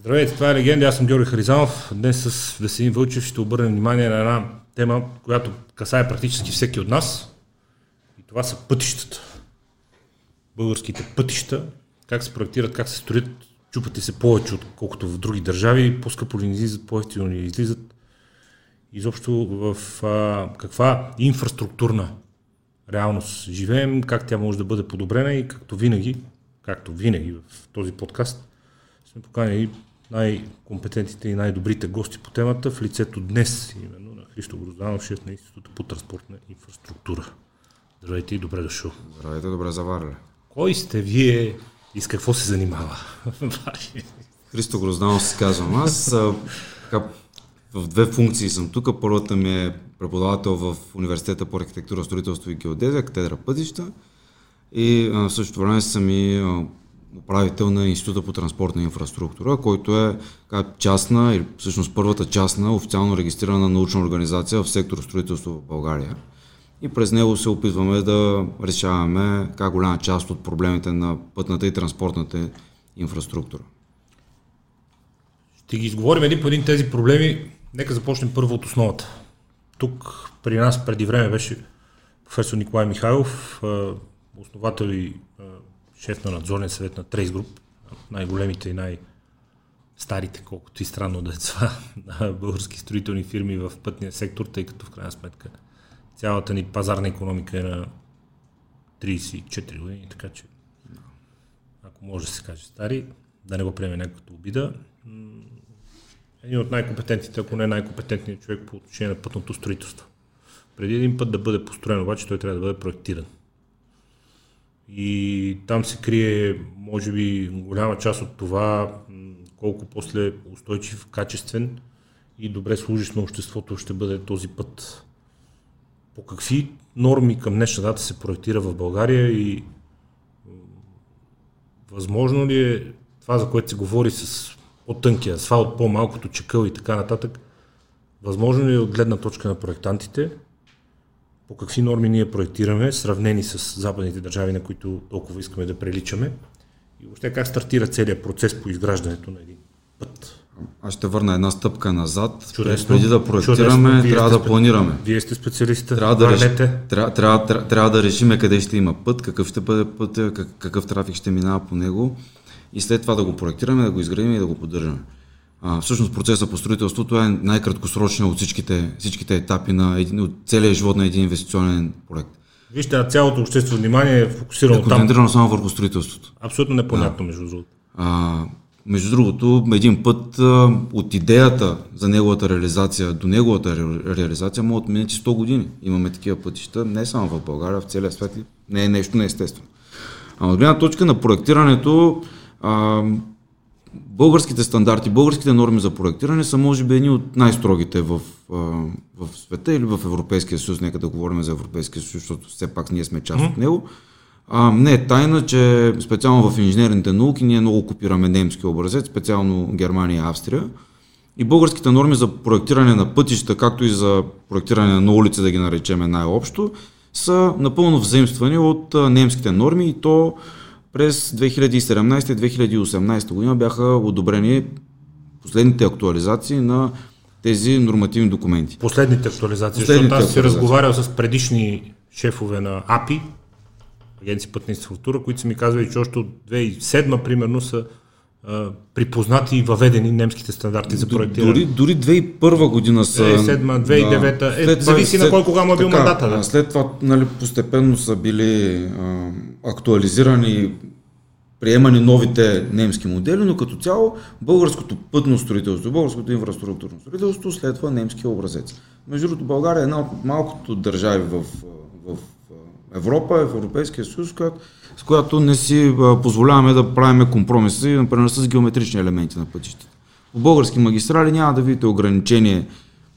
Здравейте, това е Легенда, аз съм Георги Харизанов. Днес с Веселин Вълчев ще обърнем внимание на една тема, която касае практически всеки от нас. И това са пътищата. Българските пътища, как се проектират, как се строят, чупат се повече, отколкото в други държави, по-скъпо ли излизат, по-ефтино ни излизат. Изобщо в а, каква инфраструктурна реалност живеем, как тя може да бъде подобрена и както винаги, както винаги в този подкаст, сме поканили най-компетентните и най-добрите гости по темата в лицето днес, именно на Христо Грозданов, шеф на Института по транспортна инфраструктура. Здравейте и добре дошъл. Здравейте, добре заварили. Кой сте вие и с какво се занимава? Христо Грозданов се казвам. Аз в две функции съм тук. Първата ми е преподавател в Университета по архитектура, строителство и геодезия, катедра пътища. И в същото време съм и управител на Института по транспортна инфраструктура, който е частна, или всъщност първата частна, официално регистрирана научна организация в сектор строителство в България. И през него се опитваме да решаваме как голяма част от проблемите на пътната и транспортната инфраструктура. Ще ги изговорим един по един тези проблеми. Нека започнем първо от основата. Тук при нас преди време беше професор Николай Михайлов, основател и шеф на надзорния съвет на Trace Group, най-големите и най-старите, колкото и странно да е това, български строителни фирми в пътния сектор, тъй като в крайна сметка цялата ни пазарна економика е на 34 години, така че ако може да се каже стари, да не го приеме някаква обида. Един от най-компетентните, ако не най-компетентният човек по отношение на пътното строителство. Преди един път да бъде построен, обаче той трябва да бъде проектиран. И там се крие, може би, голяма част от това, колко после устойчив, качествен и добре служиш на обществото ще бъде този път. По какви норми към днешна дата се проектира в България и възможно ли е това, за което се говори с по-тънкия асфалт, по-малкото чекъл и така нататък, възможно ли е от гледна точка на проектантите по какви норми ние проектираме, сравнени с западните държави, на които толкова искаме да приличаме и въобще как стартира целият процес по изграждането на един път. Аз ще върна една стъпка назад. Чудесно. Преди да проектираме, Чудесно. трябва да планираме. Вие сте специалиста. Трябва да, реш... трябва, трябва, трябва, трябва да решиме къде ще има път, какъв ще бъде път, какъв трафик ще минава по него и след това да го проектираме, да го изградим и да го поддържаме. А, всъщност процеса по строителството е най-краткосрочен от всичките, всичките етапи на един, от целия живот на един инвестиционен проект. Вижте, цялото общество внимание е фокусирано е концентрирано само върху строителството. Абсолютно непонятно, да. между другото. А, между другото, един път а, от идеята за неговата реализация до неговата ре, реализация могат да минати 100 години. Имаме такива пътища, не само в България, в целия свят. Не е нещо неестествено. А от гледна точка на проектирането, а, българските стандарти, българските норми за проектиране са може би едни от най-строгите в, в света или в Европейския съюз. Нека да говорим за Европейския съюз, защото все пак ние сме част от него. А, не е тайна, че специално в инженерните науки ние много копираме немски образец, специално Германия и Австрия. И българските норми за проектиране на пътища, както и за проектиране на улици, да ги наречеме най-общо, са напълно взаимствани от немските норми и то през 2017 и 2018 година бяха одобрени последните актуализации на тези нормативни документи. Последните актуализации, Последните защото аз си разговарял с предишни шефове на АПИ, Агенция пътна инфраструктура, които са ми казвали, че още от 2007 примерно са припознати и въведени немските стандарти за проектиране. Дори, дори 2001 година са... 2007, 2009, да, е, зависи след, на кой кога му е бил мандата. Да. След това нали, постепенно са били а, актуализирани приемани новите немски модели, но като цяло българското пътно строителство, българското инфраструктурно строителство следва немския образец. Между другото, България е една от малкото държави в, в Европа, в Европейския съюз, с която не си позволяваме да правим компромиси, например с геометрични елементи на пътищата. В български магистрали няма да видите ограничение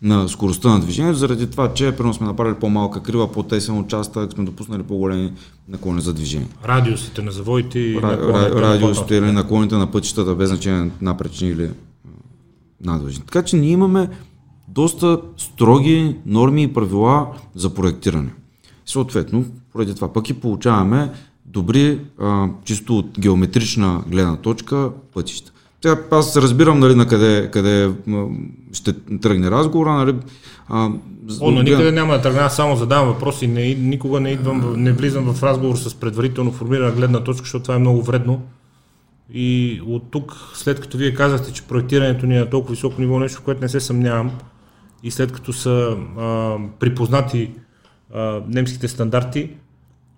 на скоростта на движението, заради това, че примерно сме направили по-малка крива, по-тесен участък, сме допуснали по-големи наклони за движение. Радиусите на завоите и Ра, радиусите или наклоните на пътищата, без значение на причини или надвижни. Така че ние имаме доста строги норми и правила за проектиране. Съответно, поради това пък и получаваме добри, а, чисто от геометрична гледна точка, пътища. Сега аз разбирам нали, на къде, къде ще тръгне разговора. Нали, а, О, но никъде няма да тръгна, аз само задавам въпроси, не, никога не, идвам, не влизам в разговор с предварително формирана гледна точка, защото това е много вредно. И от тук, след като вие казахте, че проектирането ни е на толкова високо ниво, нещо, в което не се съмнявам, и след като са а, припознати а, немските стандарти,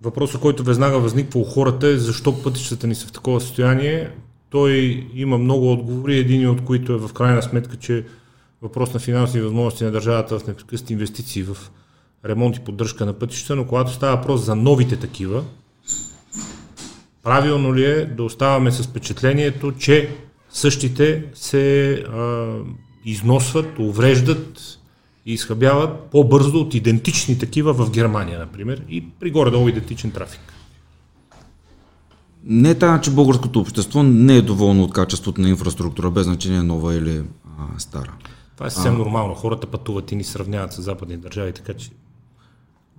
въпросът, който веднага възниква у хората е защо пътищата ни са в такова състояние. Той има много отговори, един от които е в крайна сметка, че въпрос на финансови възможности на държавата в непрекъснати инвестиции в ремонт и поддръжка на пътища, но когато става въпрос за новите такива, правилно ли е да оставаме с впечатлението, че същите се а, износват, увреждат и изхъбяват по-бързо от идентични такива в Германия, например, и при горе-долу идентичен трафик. Не е тайна, че българското общество не е доволно от качеството на инфраструктура, без значение нова или а, стара. Това е съвсем а, нормално. Хората пътуват и ни сравняват с западни държави, така че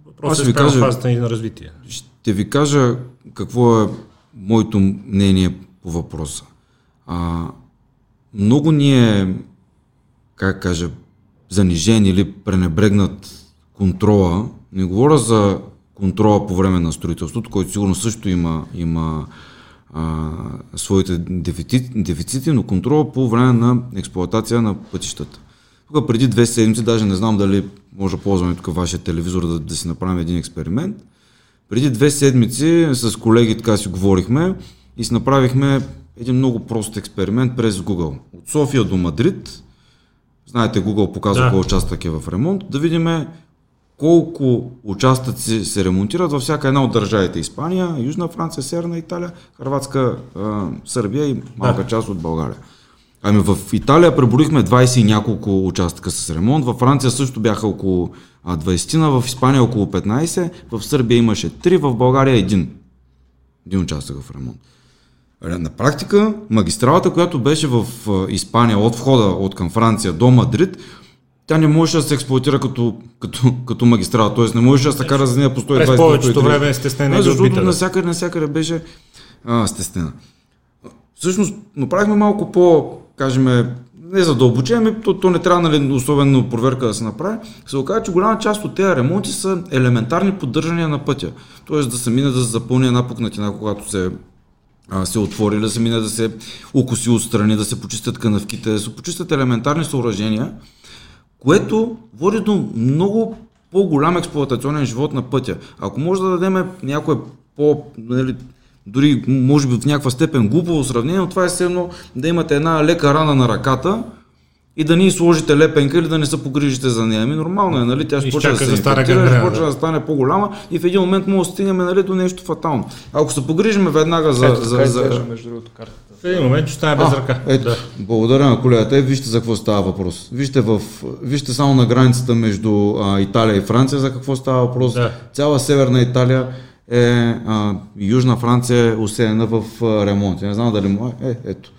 въпросът е ви кажа, фазата ни на развитие. Ще ви кажа какво е моето мнение по въпроса. А, много ни е, как кажа, занижен или пренебрегнат контрола. Не говоря за контрола по време на строителството, който сигурно също има, има а, своите дефицити, дефицити, но контрола по време на експлуатация на пътищата. Тук преди две седмици, даже не знам дали може да ползваме тук вашия телевизор да, да си направим един експеримент. Преди две седмици с колеги така си говорихме и си направихме един много прост експеримент през Google. От София до Мадрид Знаете, Google показва да. кой участък е в ремонт. Да видим колко участъци се ремонтират във всяка една от държавите. Испания, Южна Франция, Северна Италия, Харватска, Сърбия и малка да. част от България. Ами в Италия преборихме 20 и няколко участъка с ремонт, във Франция също бяха около 20, в Испания около 15, в Сърбия имаше 3, в България един. Един участък в ремонт. На практика магистралата, която беше в Испания от входа от към Франция до Мадрид, тя не можеше да се експлуатира като, като, като магистрала, т.е. не можеше да се кара за нея по 120 През повечето време е стеснена. Защото насякъде, насякъде беше а, стеснена. Всъщност, направихме малко по, кажем, не задълбочено, то, то не трябва нали, особено проверка да се направи, се оказа, че голяма част от тези ремонти са елементарни поддържания на пътя. Тоест да се мине да се запълни една пукнатина, когато се а, се отвори, да се мине да се укуси отстрани, да се почистят канавките, да се почистят елементарни съоръжения, което води до много по-голям експлуатационен живот на пътя. Ако може да дадем някое по, нали, дори може би в някаква степен глупаво сравнение, но това е все едно да имате една лека рана на ръката и да ни сложите лепенка или да не се погрижите за нея. Ами нормално е, нали? Тя ще почне да се инфектира, ще почне да стане по-голяма и в един момент може да стигнем нали, до нещо фатално. Ако се погрижим веднага за... Ето, за, за... за... между другото картата. В един момент ще стане без ръка. Ето, да. Благодаря на колегата. Е, вижте за какво става въпрос. Вижте, в, вижте само на границата между а, Италия и Франция за какво става въпрос. Да. Цяла Северна Италия е а, Южна Франция е усеяна в а, ремонт. Не знам дали му е. Е, ето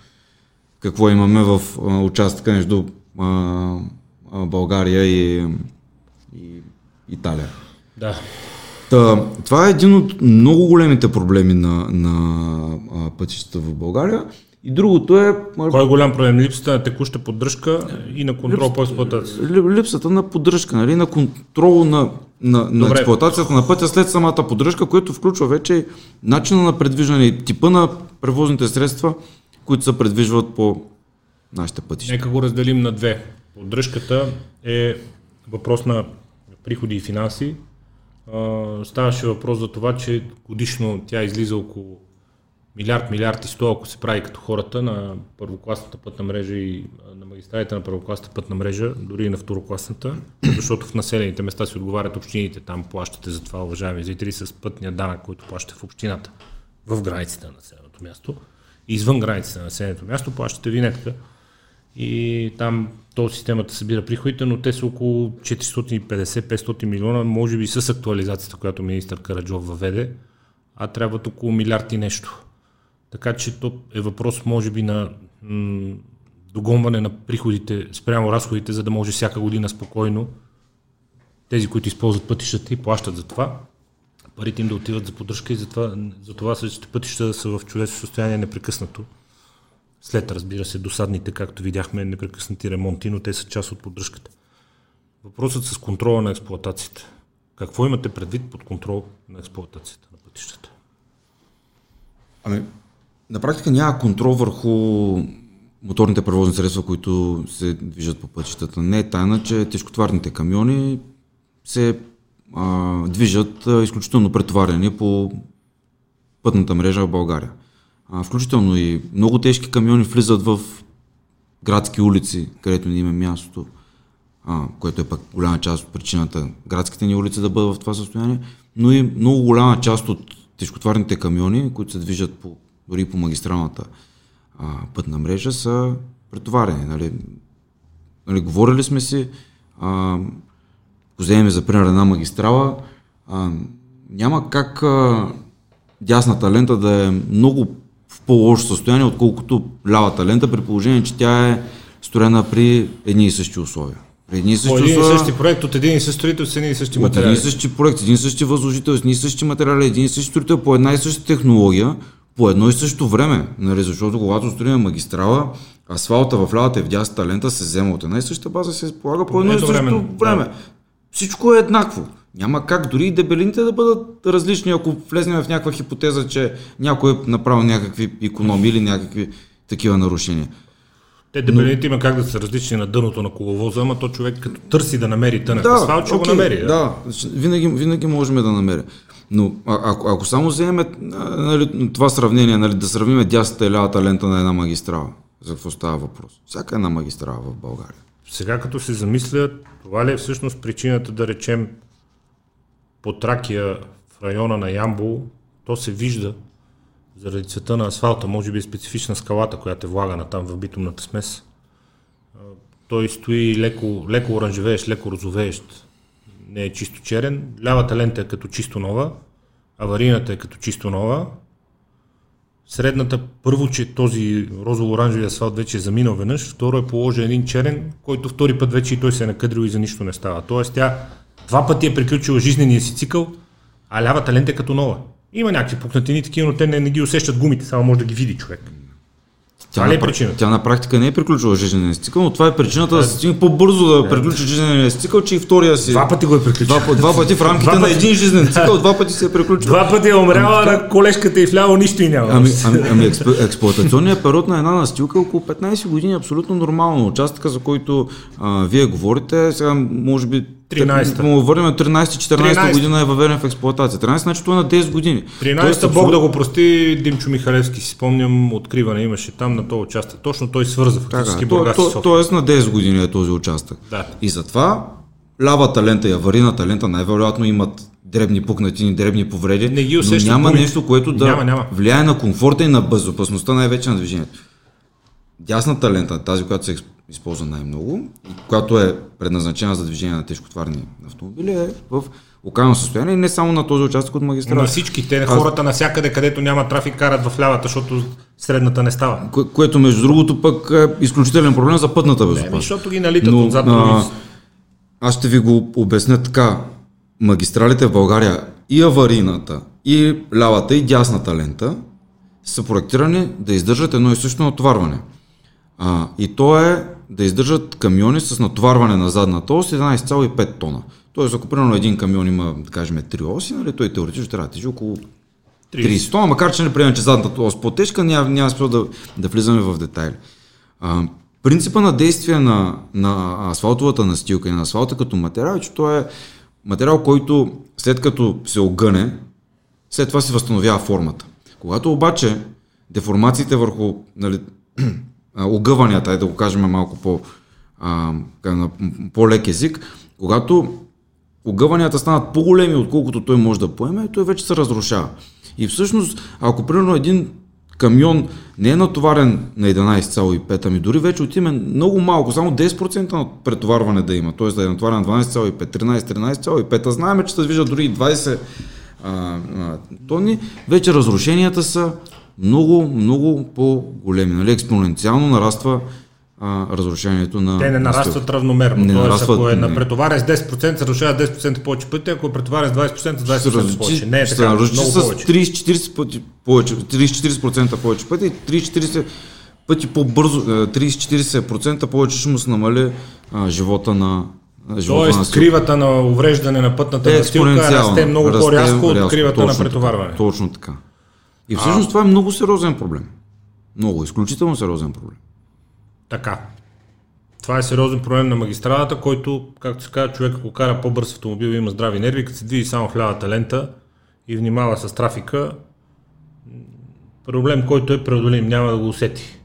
какво имаме в а, участъка между а, а, България и, и Италия. Да. Та, това е един от много големите проблеми на, на а, пътищата в България. И другото е... Кой е голям проблем? Липсата на текуща поддръжка и на контрол по експлуатация? Липсата на поддръжка, нали? на контрол на, на, на експлуатацията на пътя след самата поддръжка, което включва вече начина на предвиждане типа на превозните средства, които се предвижват по нашите пътища. Нека го разделим на две. Поддръжката е въпрос на приходи и финанси. Ставаше въпрос за това, че годишно тя излиза около милиард, милиард и сто, ако се прави като хората на първокласната пътна мрежа и на магистралите на първокласната пътна мрежа, дори и на второкласната, защото в населените места си отговарят общините, там плащате за това, уважаеми зрители, с пътния данък, който плащате в общината, в границите на населеното място извън границите на населеното място, плащате винетка и там то системата събира приходите, но те са около 450-500 милиона, може би с актуализацията, която министър Караджов въведе, а трябват около милиард и нещо. Така че то е въпрос, може би, на м- догонване на приходите спрямо разходите, за да може всяка година спокойно тези, които използват пътищата и плащат за това, парите им да отиват за поддръжка и затова, затова същите пътища са в човешко състояние непрекъснато. След, разбира се, досадните, както видяхме, непрекъснати ремонти, но те са част от поддръжката. Въпросът с контрола на експлоатацията. Какво имате предвид под контрол на експлоатацията на пътищата? Ами, на практика няма контрол върху моторните превозни средства, които се движат по пътищата. Не е тайна, че тежкотварните камиони се а, движат изключително претоварени по пътната мрежа в България. А, включително и много тежки камиони влизат в градски улици, където не има мястото, а, което е пък голяма част от причината градските ни улици да бъдат в това състояние, но и много голяма част от тежкотварните камиони, които се движат по, дори по магистралната а, пътна мрежа, са претоварени. Нали? Нали, говорили сме си, а, вземем за пример една магистрала, а, няма как а, дясната лента да е много в по-лошо състояние, отколкото лявата лента, при положение, че тя е строена при едни и същи условия. При едни и същи, един и същи проект от един и същи строител с едни и същи материали. Един и същи проект, един и същи възложител, с едни и същи материали, един и същи строител по една и съща технология, по едно и също време. Нали, защото когато строим магистрала, асфалта в лявата и в дясната лента се взема от една и съща база, се полага по едно и също време. време. Да. Всичко е еднакво. Няма как дори и дебелините да бъдат различни, ако влезнем в някаква хипотеза, че някой е направил някакви економии или някакви такива нарушения. Те дебелините Но... има как да са различни на дъното на коловоза, ама то човек като търси да намери тънък да, асфалт, ще okay, го намери. Да, да винаги, винаги можем да намерим. Но а, ако, ако само вземем нали, това сравнение, нали, да сравним дясната и лявата лента на една магистрала, за какво става въпрос? Всяка една магистрала в България. Сега като се замисля, това ли е всъщност причината да речем по Тракия в района на Ямбол, то се вижда заради цвета на асфалта, може би е специфична скалата, която е влагана там в битумната смес. Той стои леко, леко оранжевеещ, леко розовеещ. Не е чисто черен. Лявата лента е като чисто нова, аварийната е като чисто нова. Средната, първо, че този розово-оранжеви асфалт вече е заминал веднъж, второ е положен един черен, който втори път вече и той се е накъдрил и за нищо не става. Тоест тя Два пъти е приключила жизнения си цикъл, а лявата лента е като нова. Има някакви пукнатини такива, но те не, не ги усещат гумите, само може да ги види човек. Тя, това ли е причината? Тя на практика не е приключила жизнения цикъл, но това е причината да, да се стигне по-бързо да да приключи жизнения цикъл, че и втория си. Два пъти го е приключил. Два, два пъти в рамките два на един жизнен цикъл, два пъти се е приключил. Два пъти е умряла ами, на колешката и вляво нищо и няма. Ами, ами, ами експлуатационният период на една настилка е около 15 години абсолютно нормално. Участъка, за който а, вие говорите, сега може би 13-та. Му върнем 13-14 година е въведен в експлуатация. 13 значи това е на 10 години. 13-та, Бог да го прости, Димчо Михалевски, си спомням, откриване имаше там на този участък. Точно той свърза фактически така, Бургас то, то, Тоест на 10 години е този участък. Да. И затова лявата лента и аварийната лента най-вероятно имат дребни пукнатини, дребни повреди, не ги но няма нещо, което да няма, няма. влияе на комфорта и на безопасността най-вече на движението. Дясната лента, тази, която се използва най-много, която е предназначена за движение на тежкотварни автомобили, е в окаяно състояние и не само на този участък от магистрала. На всички, те хората навсякъде, където няма трафик, карат в лявата, защото средната не става. Кое, което между другото пък е изключителен проблем за пътната безопасност. Не, защото ги налитат Но, отзад. А, аз ще ви го обясня така. Магистралите в България и аварийната, и лявата, и дясната лента са проектирани да издържат едно и също натоварване. А, и то е да издържат камиони с натоварване на задната ос 11,5 тона. Тоест, ако примерно един камион има, да кажем, 3 оси, нали, той теоретично трябва да тежи около 30 тона, макар че не приемем, че задната ос по-тежка, няма, няма смисъл да, да влизаме в детайли. А, принципа на действие на, на асфалтовата настилка и на асфалта като материал е, че то е материал, който след като се огъне, след това се възстановява формата. Когато обаче деформациите върху нали, огъванията, да го кажем малко по, а, по-лек език, когато огъванията станат по-големи, отколкото той може да поеме, той вече се разрушава. И всъщност, ако примерно един камион не е натоварен на 11,5, ами дори вече отиме много малко, само 10% на претоварване да има, т.е. да е натоварен на 12,5, 13, 13,5, а знаем, че се движат дори 20 а, а, тонни, вече разрушенията са много, много по-големи. Нали? Експоненциално нараства а, разрушението на... Те не нарастват равномерно. Не Тоест, нарастват, ако е на претоварен с 10%, се разрушава 10% повече пъти, ако е претоварен с 20%, с 20% повече. Не е така, много с 30-40% повече, 30-40% повече пъти, 30-40% пъти по-бързо, е, 30-40% повече ще му се намали а, живота на на Тоест, кривата на увреждане на пътната Е настилка расте много по-рязко от кривата на точно претоварване. Така, точно така. И всъщност това е много сериозен проблем. Много, изключително сериозен проблем. Така. Това е сериозен проблем на магистралата, който, както се казва, човек ако кара по-бърз автомобил и има здрави нерви, като се движи само в лявата лента и внимава с трафика, проблем, който е преодолим, няма да го усети.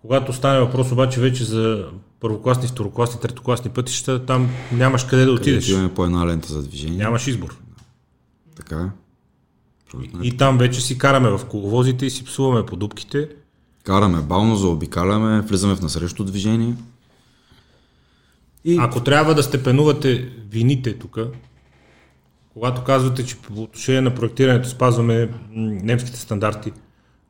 Когато стане въпрос обаче вече за първокласни, второкласни, третокласни пътища, там нямаш къде да отидеш. Където имаме по една лента за движение. Нямаш избор. Така. Абсолютно. И там вече си караме в коловозите и си псуваме по дупките. Караме бално, заобикаляме, влизаме в насрещу движение. И Ако трябва да степенувате вините тук, когато казвате, че по отношение на проектирането спазваме немските стандарти,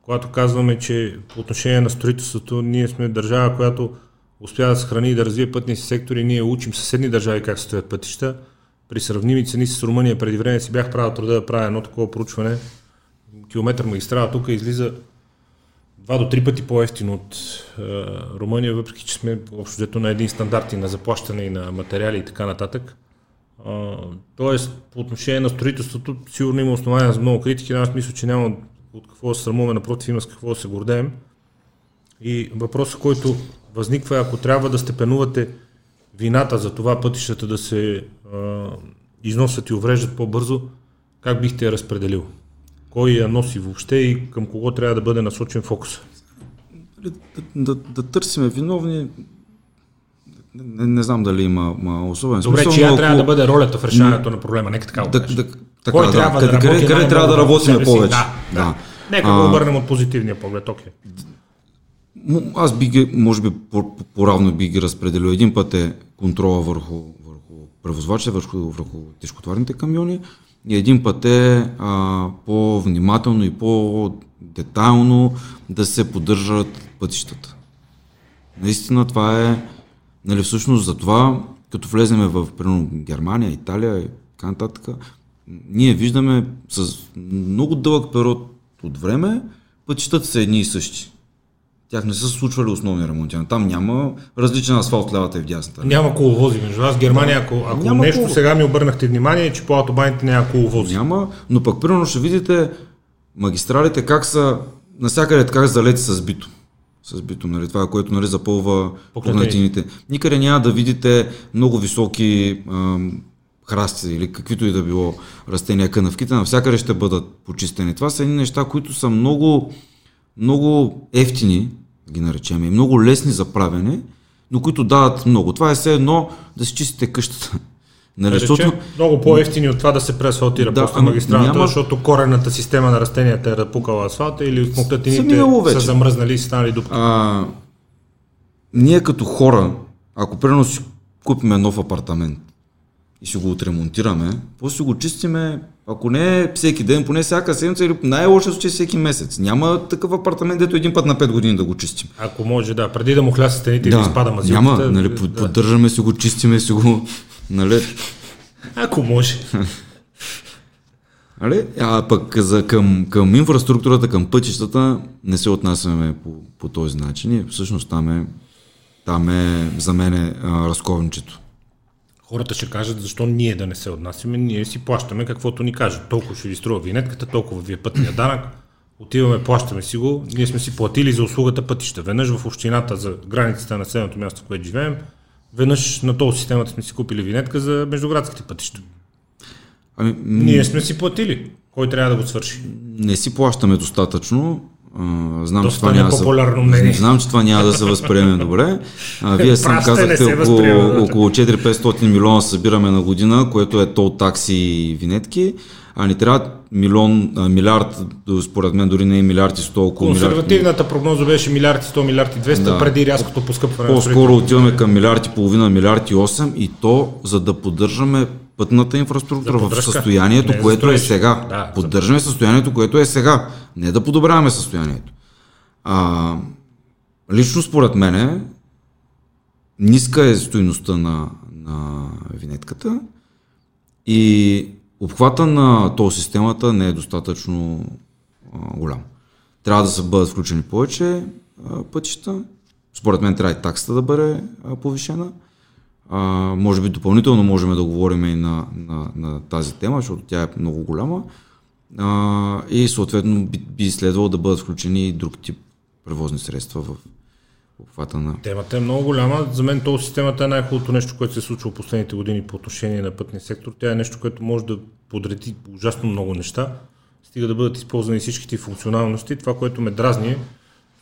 когато казваме, че по отношение на строителството ние сме държава, която успя да съхрани и да развие пътния си сектор и ние учим съседни държави как се строят пътища, при сравними цени с Румъния преди време си бях правил труда да правя едно такова проучване. Километър магистрала тук излиза два до три пъти по-ефтино от е, Румъния, въпреки че сме общо взето на един стандарт и на заплащане и на материали и така нататък. А, тоест, по отношение на строителството, сигурно има основания за много критики, аз мисля, че няма от какво да се срамуваме, напротив има с какво да се гордеем. И въпросът, който възниква е, ако трябва да степенувате вината за това пътищата да се а, износват и увреждат по-бързо, как бихте я разпределил? Кой я носи въобще и към кого трябва да бъде насочен фокуса? да, да, да търсиме виновни, не, не знам дали има, особен Добре, смисъл. чия но трябва да бъде ролята в решаването на проблема? Нека така го Да, да, така, Кой да, трябва къде, да къде, работи къде трябва да работим повече? Да, да. да. Нека А, го обърнем от позитивния поглед, окей. М- Аз би ги, може би по- по- по-равно би ги разпределил. Един път е контрола върху, върху превозвачите, върху, върху тежкотварните камиони и един път е а, по-внимателно и по-детайлно да се поддържат пътищата. Наистина това е, нали, всъщност за това, като влеземе в примерно, Германия, Италия и така нататък, ние виждаме с много дълъг период от време, пътищата са едни и същи. Тях не са се случвали основни ремонти. Там няма различен асфалт лявата и в дясната. Няма коловози между вас. Германия, ако, ако Няма нещо коло- сега ми обърнахте внимание, че по автобаните няма коловози. Няма, но пък примерно ще видите магистралите как са насякъде така залети с битум. С битум, нали, това, което нали, запълва пукнатините. Никъде няма да видите много високи ам, храсти или каквито и да било растения, канавките, навсякъде ще бъдат почистени. Това са едни неща, които са много, много ефтини, ги наречем, и много лесни за правене, но които дават много. Това е все едно да си чистите къщата. Нали, защото много по-ефтини от това да се преасфалтира Да, после ами магистралата, няма- защото коренната система на растенията е разпукала асфалта или смоктатините са замръзнали и станали дупки. А, ние като хора, ако примерно си купим нов апартамент и си го отремонтираме, после си го чистиме, ако не всеки ден, поне всяка седмица или най-лошо случай всеки месец. Няма такъв апартамент, дето един път на 5 години да го чистим. Ако може, да, преди да му хляса стените и да изпада мазилката. няма, нали, да. поддържаме си го, чистиме си го, нали, Ако може. нали? А пък за, към, към инфраструктурата, към пътищата не се отнасяме по, по този начин и всъщност там е, там е за мен е, а, разковничето. Хората ще кажат, защо ние да не се отнасяме, ние си плащаме каквото ни кажат. Толкова ще ви струва винетката, толкова ви е пътния данък, отиваме, плащаме си го, ние сме си платили за услугата пътища. Веднъж в общината за границата на населеното място, в което живеем, веднъж на тол системата сме си купили винетка за междуградските пътища. Ами, м, Ние сме си платили. Кой трябва да го свърши? не си плащаме достатъчно. Знам, Доста че това няма непопулярно мнение. знам, че това няма да се възприеме добре. А, вие сам казахте се около, около 4-500 милиона събираме на година, което е тол такси и винетки. А ни трябва милион, а, милиард, според мен дори не е милиард и 100, около милиард. Консервативната прогноза беше милиард и 100, милиард и 200 Да. преди рязкото поскъпване По-скоро отиваме към милиард и половина, милиард и 8 и то за да поддържаме пътната инфраструктура За в състоянието, Не за което е сега. Да, за- Поддържаме състоянието, което е сега. Не да подобряваме състоянието. А, лично според мене ниска е стоиността на, на винетката и обхвата на тол системата не е достатъчно а, голям. Трябва да се бъдат включени повече а, пътища. Според мен трябва и таксата да бъде а, повишена. А, може би допълнително можем да говорим и на, на, на тази тема, защото тя е много голяма. А, и съответно би, би следвало да бъдат включени и друг тип превозни средства в обхвата на... Темата е много голяма. За мен този системата е най-хубавото нещо, което се е случило последните години по отношение на пътния сектор. Тя е нещо, което може да подреди ужасно много неща, стига да бъдат използвани всичките функционалности. Това, което ме дразни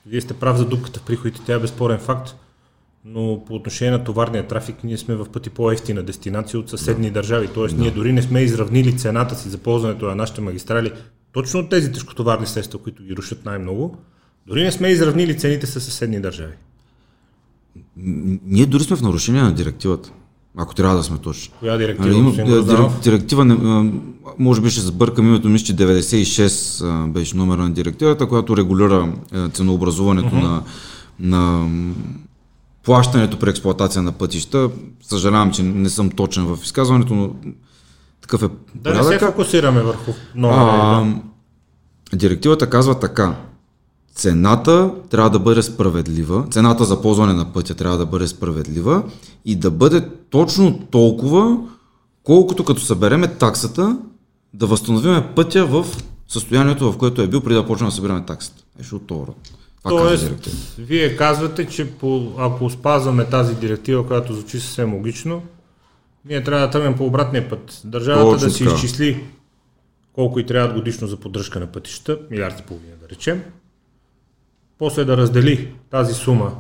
вие сте прав за дупката в приходите, тя е безспорен факт, но по отношение на товарния трафик ние сме в пъти по-ефтина дестинация от съседни да. държави. Тоест да. ние дори не сме изравнили цената си за ползването на нашите магистрали точно от тези тежкотоварни средства, които ги рушат най-много, дори не сме изравнили цените с съседни държави. Ние дори сме в нарушение на директивата. Ако трябва да сме точни. Коя директива? Има, директива, директива може би ще забъркам името, мисля, че 96 беше номера на директивата, която регулира ценообразуването uh-huh. на, на плащането при експлуатация на пътища. Съжалявам, че не съм точен в изказването, но такъв е. Да не се фокусираме върху номера. Директивата казва така цената трябва да бъде справедлива, цената за ползване на пътя трябва да бъде справедлива и да бъде точно толкова, колкото като събереме таксата, да възстановиме пътя в състоянието, в което е бил преди да почнем да събираме таксата. Еше от това Тоест, вие казвате, че по, ако спазваме тази директива, която звучи съвсем логично, ние трябва да тръгнем по обратния път. Държавата Точно да си изчисли колко и трябва годишно за поддръжка на пътища, милиард и половина да речем, после да раздели тази сума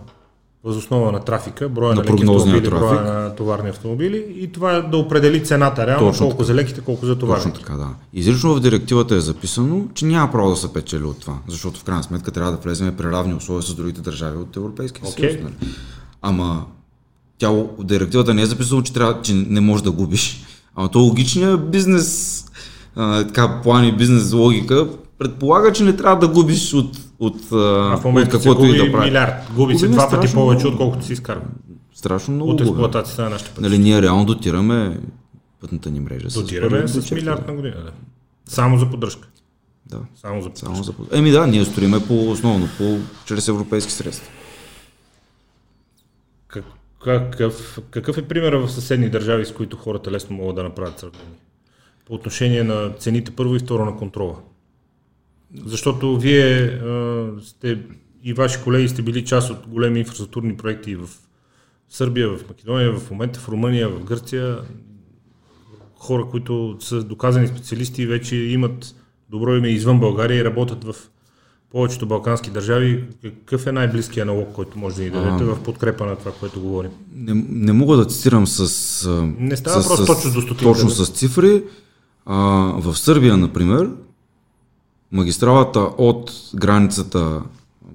възоснова на трафика, броя на, на леки автомобили, трафик. броя на товарни автомобили и това е да определи цената реално, Точно колко така. за леките, колко за товарните. Точно така, да. Изрично в директивата е записано, че няма право да се печели от това, защото в крайна сметка трябва да влезем при равни условия с другите държави от Европейския okay. съюз. Нали? Ама тя, директивата не е записано, че, трябва, че не можеш да губиш. Ама то логичният бизнес, а, така, план и бизнес логика предполага, че не трябва да губиш от, от, а в момента от каквото и да прави. милиард. Губи се два пъти повече, отколкото си изкарва. Страшно много. От експлуатацията на нашите пъти. Нали, ние реално дотираме пътната ни мрежа. Дотираме с, с милиард на година. Да. Само за поддръжка. Да. Само за поддръжка. Само за поддръжка. Еми да, ние строиме по основно по, чрез европейски средства. Какъв, какъв е примера в съседни държави, с които хората лесно могат да направят сравнение? По отношение на цените първо и второ на контрола. Защото вие а, сте и ваши колеги сте били част от големи инфраструктурни проекти в Сърбия, в Македония, в момента в Румъния, в Гърция. Хора, които са доказани специалисти, вече имат добро име извън България и работят в повечето балкански държави. Какъв е най-близкият налог, който може да ни дадете а, в подкрепа на това, което говорим? Не, не мога да цитирам с. Не става с, просто точно до стотинка. Точно с цифри. А, в Сърбия, например, магистралата от границата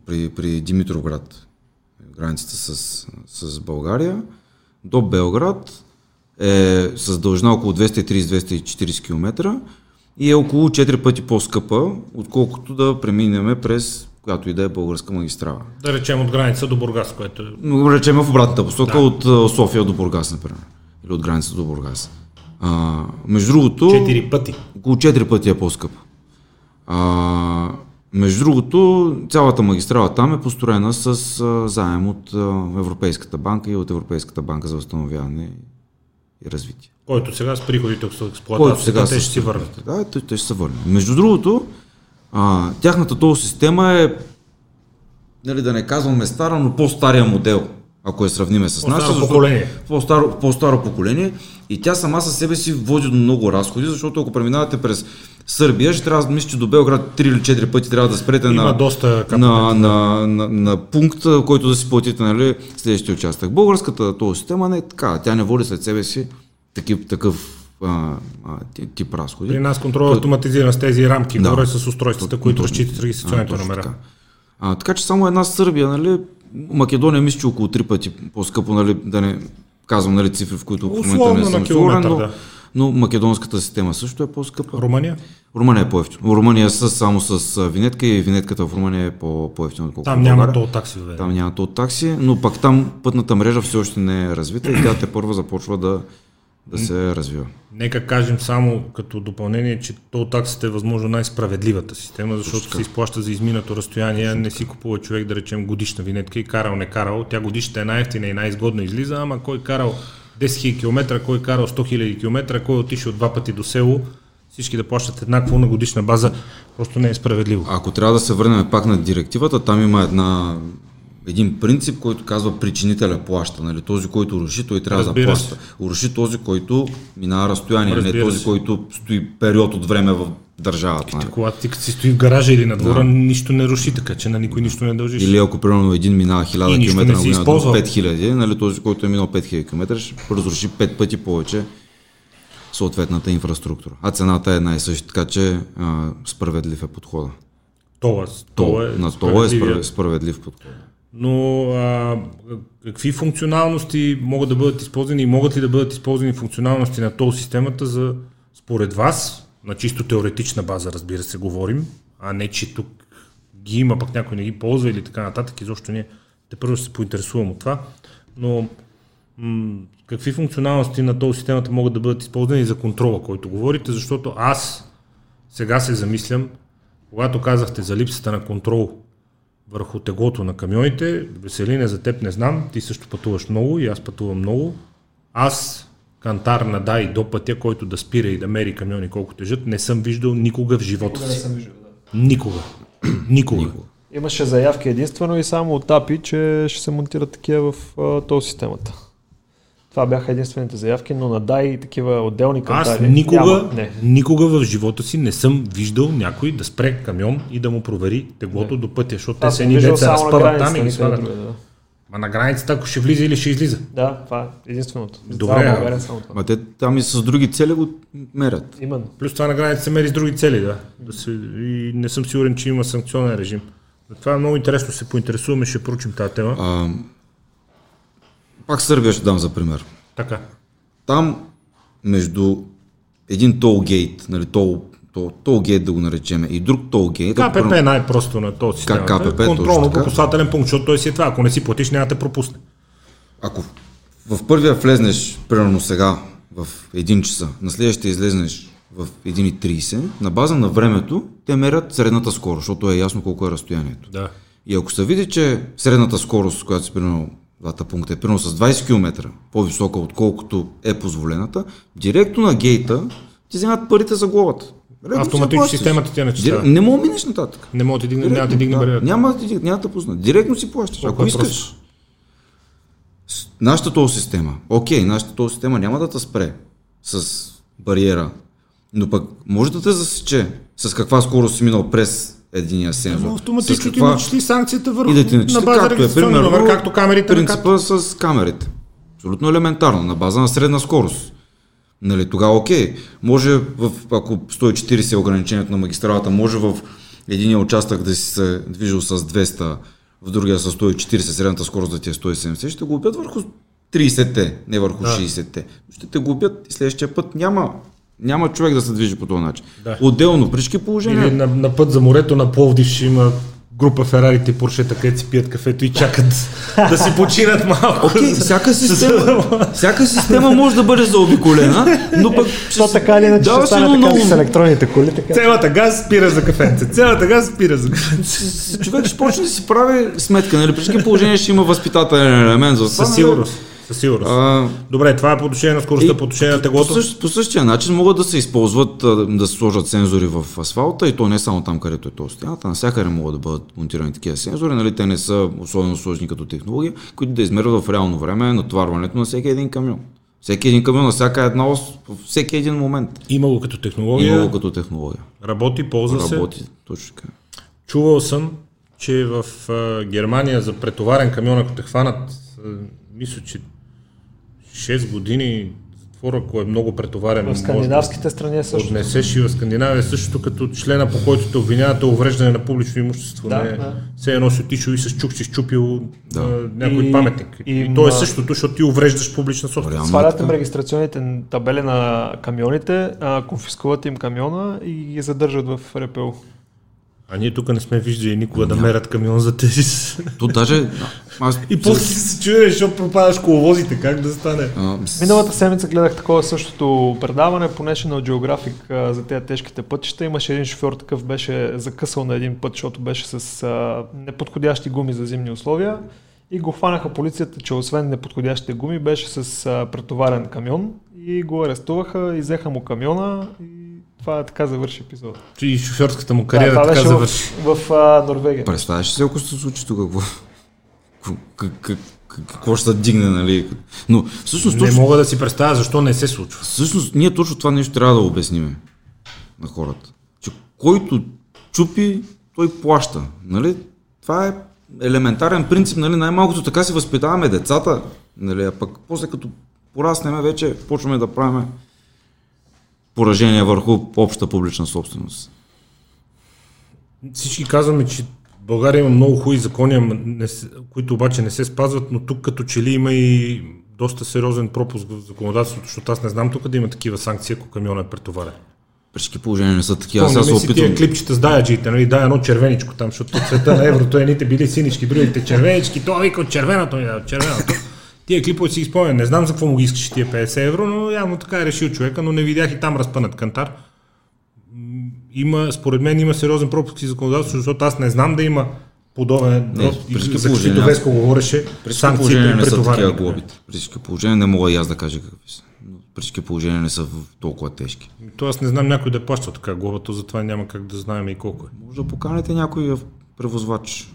при, при Димитровград, границата с, с България, до Белград е с дължина около 230-240 км и е около 4 пъти по-скъпа, отколкото да преминеме през която и да е българска магистрала. Да речем от граница до Бургас, което е... Да речем в обратната посока да. от София до Бургас, например. Или от граница до Бургас. А, между другото... 4 пъти. Около 4 пъти е по-скъпа. А, между другото, цялата магистрала там е построена с а, заем от а, Европейската банка и от Европейската банка за възстановяване и развитие. Който сега с приходите от експлуатацията те ще си върнат. Да, те, те ще се върнат. Между другото, а, тяхната тол система е, нали, да не казваме стара, но по-стария модел, ако я сравниме с нас. По-старо поколение. По-старо, по-старо поколение. И тя сама със себе си води до много разходи, защото ако преминавате през Сърбия, ще трябва да мисля, че до Белград 3 или 4 пъти трябва да спрете Има на, доста на, на, на, на, пункт, който да си платите нали, следващия участък. Българската този система не е така. Тя не води след себе си такив, такъв а, а, тип разходи. При нас контрол е автоматизиран с тези рамки, да. горе с устройствата, които разчитат регистрационните номера. Така. А, така че само една Сърбия, нали, Македония мисля, че около 3 пъти по-скъпо, нали, да не казвам нали, цифри, в които в момента не съм сигурен, но, да но македонската система също е по-скъпа. Румъния? Румъния е по-ефтино. Румъния с, само с винетка и винетката в Румъния е по- по-ефтино. Там няма тол такси. Бе. Там няма тол такси, но пак там пътната мрежа все още не е развита и тя те първа започва да, да се развива. Нека кажем само като допълнение, че тол таксата е възможно най-справедливата система, защото се изплаща за изминато разстояние, не си купува човек да речем годишна винетка и карал не карал. Тя годишната е най-ефтина и най-изгодна излиза, ама кой карал 10 000 км, кой карал 100 000 км, кой отишъл два пъти до село, всички да плащат еднакво на годишна база, просто не е справедливо. Ако трябва да се върнем пак на директивата, там има една един принцип, който казва причинителя плаща. Нали? Този, който руши, той трябва Разбира да плаща. Руши този, който минава разстояние, Разбира не този, се. който стои период от време в държавата. Нали? Когато ти си стои в гаража или на двора, нищо не руши, така че на никой нищо не дължиш. Или ако примерно един минава И 1000 нищо км на година до използвал. 5000, нали, този, който е минал 5000 км, ще разруши 5 пъти повече съответната инфраструктура. А цената е една и съща, така че а, справедлив е подхода. Тоест, То, то е на това е справедлив подход. Но а, какви функционалности могат да бъдат използвани и могат ли да бъдат използвани функционалности на тол системата за, според вас, на чисто теоретична база, разбира се, говорим, а не че тук ги има, пък някой не ги ползва или така нататък, изобщо ние те първо се поинтересувам от това, но м- какви функционалности на тол системата могат да бъдат използвани за контрола, който говорите, защото аз сега се замислям, когато казахте за липсата на контрол върху теглото на камионите. Веселине за теб не знам, ти също пътуваш много и аз пътувам много. Аз, кантар на дай до пътя, който да спира и да мери камиони колко тежат, не съм виждал никога в живота Никога не съм виждал, да. Никога. Никога. Имаше заявки единствено и само от АПИ, че ще се монтират такива в а, тол системата. Това бяха единствените заявки, но на дай и такива отделни Аз кантари никога, няма. Не. никога в живота си не съм виждал някой да спре камион и да му провери теглото Не. до пътя, защото те Аз са виждал деца разпъват там и границата, ги слагат. другаде, да. Ма на границата, ако ще влиза или ще излиза. Да, това е единственото. Добре, цяла а- България само това. Ма те там и с други цели го мерят. Именно. Плюс това на граница се мери с други цели, да. да се, и не съм сигурен, че има санкционен режим. Това е много интересно, се поинтересуваме, ще проучим тази тема. А, пак Сърбия ще дам за пример. Така. Там между един толгейт, нали, тол, тол, толгейт да го наречем, и друг толгейт, КПП е най-просто на този система. КПП, Контролно-пропускателен пункт, защото той си е това. Ако не си платиш, няма да те пропусне. ако в първия влезнеш, примерно сега, в 1 часа, на следващия излезнеш в 1.30, на база на времето те мерят средната скорост, защото е ясно колко е разстоянието. Да. И ако се види, че средната скорост, която си примерно двата пункта е примерно с 20 км по-висока, отколкото е позволената, директно на гейта ти вземат парите за глобата. Си я Автоматично системата ти начислява. Директ- Не мога минеш нататък. Не мога да дигне, няма да дигне бариерата. Няма да ти дигне, няма да пусна. Директно си плащаш. Ако е искаш. Нашата тол система, окей, нашата тол система няма да те спре с бариера, но пък може да те засече с каква скорост си минал през единия сензор. Но автоматично С ти каква- начисли санкцията върху и да ти начисли, на база както е, примерно, номер, както камерите на кат. принципа с камерите. Абсолютно елементарно, на база на средна скорост. Нали, тогава окей, може в, ако 140 е ограничението на магистралата, може в единия участък да си се движил с 200, в другия с 140, средната скорост да ти е 170, ще го убят върху 30-те, не върху Да. 60-те. Ще те го убят и следващия път няма, няма човек да се движи по този начин. Да. Отделно, при всички положения. Или на, на път за морето на Пловдив ще има група Ферарите и Поршета, където си пият кафето и чакат да си починат малко. За- всяка система, всяка система може да бъде заобиколена, но пък... То така или иначе ще стане така много- с електронните коли, така. Цялата газ спира за кафенце. Цялата газ спира за кафенце. човек ще почне да си прави сметка, нали? При всички положения ще има възпитателен елемент за това. Със нали? сигурност. Със сигурност. А, Добре, това е по отношение на скоростта, и по отношение на по, теглото. същ, по същия начин могат да се използват, да се сложат сензори в асфалта и то не само там, където е то стената, навсякъде могат да бъдат монтирани такива сензори, нали? те не са особено сложни като технология, които да измерват в реално време натоварването на всеки един камион. Всеки един камион на всяка една ос, всеки един момент. Има го като технология, Има го като технология. работи, ползва се. Работи, точно така. Чувал съм, че в Германия за претоварен камион, ако те хванат, мисля, че 6 години затвор, ако е много претоварен. В скандинавските страни е също. Отнесеш и в Скандинавия същото като члена, по който те обвинявате увреждане на публично имущество. Да, не, да. Все едно си отишъл и с чук си щупил Да. а, някой И- паметник. И, и то е същото, защото ти увреждаш публична собственост. Свалят им регистрационните табели на камионите, а, конфискуват им камиона и ги задържат в РПУ. А ние тук не сме виждали никога да мерят камион за тежест. То даже... Аз, И после си се чуеш, защото пропадаш коловозите, как да стане? а, с- Миналата седмица гледах такова същото предаване по National Geographic а, за тези тежките пътища. Имаше един шофьор, такъв беше закъсал на един път, защото беше с а, неподходящи гуми за зимни условия. И го хванаха полицията, че освен неподходящите гуми, беше с а, претоварен камион. И го арестуваха, изеха му камиона и това така завърши епизода. И шофьорската му Да, кариера това така завърши. в, в а, Норвегия. Представяш се, ако се случи тук, какво, как, как, как, какво ще се дигне, нали? Но всъщност, Не точно, мога да си представя защо не се случва. всъщност ние точно това нещо трябва да обясним на хората. Че който чупи, той плаща. Нали? Това е елементарен принцип, нали? най-малкото така си възпитаваме децата, нали? а пък после като пораснем вече почваме да правим поражение върху обща публична собственост. Всички казваме, че България има много хубави закони, които обаче не се спазват, но тук като че ли има и доста сериозен пропуск в законодателството, защото аз не знам тук да има такива санкции, ако камион е претоварен. При всички положения не са такива. Аз Спомняме се си тия опитвам. клипчета с даяджиите, нали, дай едно червеничко там, защото цвета на еврото едните били синички, другите червенички, той вика от червеното ми да, от червеното. Тия клипове си ги спомням, не знам за какво му ги искаш тия 50 евро, но явно така е решил човека, но не видях и там разпънат кантар. Има, според мен има сериозен пропуск и законодателство, защото аз не знам да има подобен Не, при за каквито Веско говореше, При санкции при не са такива глобите. При всички положения не мога и аз да кажа какви са. При всички положения не са толкова тежки. То аз не знам някой да плащал така глобата, затова няма как да знаем и колко е. Може да поканите някой превозвач.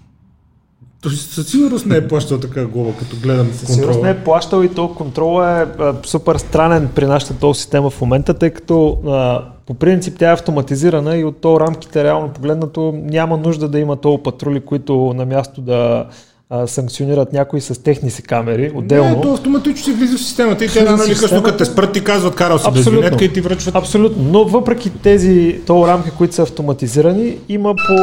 Той със сигурност не е плащал така глоба, като гледам Със сигурност контрола. не е плащал и то контрола е а, супер странен при нашата тол система в момента, тъй като а, по принцип тя е автоматизирана и от то рамките реално погледнато няма нужда да има тол патрули, които на място да а, санкционират някои с техни си камери отделно. Не, то автоматично си влиза в системата и те рано или късно, като те спрат ти казват, карал си без винетка и ти връчват. Абсолютно, но въпреки тези тол рамки, които са автоматизирани, има по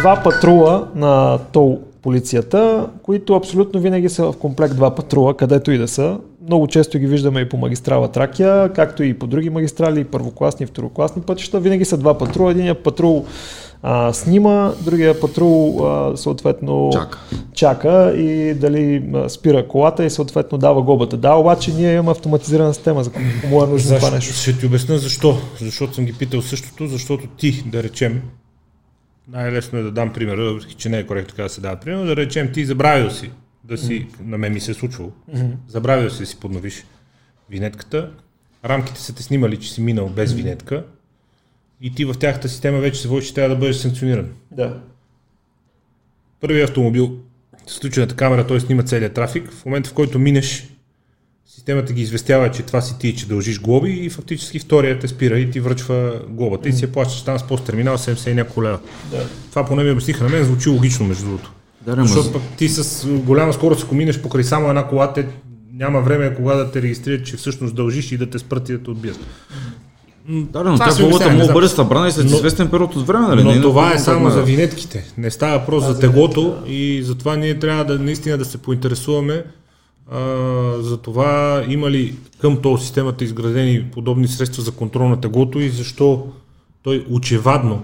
два патрула на тол полицията, които абсолютно винаги са в комплект два патрула, където и да са. Много често ги виждаме и по магистрала Тракия, както и по други магистрали, първокласни и второкласни пътища. Винаги са два патрула. Единият патрул а, снима, другия патрул а, съответно Чака. чака и дали а, спира колата и съответно дава глобата. Да, обаче ние имаме автоматизирана система, за кому е нужно това нещо. Ще ти обясня защо. Защото съм ги питал същото, защото ти, да речем, най-лесно е да дам пример, въпреки че не е коректно така да се дава пример, да речем ти забравил си да си, на мен ми се е случвало, забравил си да си подновиш винетката, рамките са те снимали, че си минал без винетка и ти в тяхната система вече се води, че трябва да бъдеш санкциониран. Да. Първият автомобил с включената камера, той снима целият трафик. В момента, в който минеш, системата ги известява, че това си ти, че дължиш глоби и фактически вторият те спира и ти връчва глобата и си я плащаш там с посттерминал 70 и няколко лева. Да. Това поне ми обясниха на мен, звучи логично между другото. Да, ма, Защото пък ти с голяма скорост, ако минеш покрай само една кола, те няма време кога да те регистрират, че всъщност дължиш и да те спрат и да те отбият. да, но тя глобата не да бъде събрана и след Но- известен период от време, нали? Но Не е това е само за винетките. Не става въпрос за теглото и затова ние трябва да наистина да се поинтересуваме а, за това има ли към тол системата изградени подобни средства за контрол на теглото и защо той очевадно,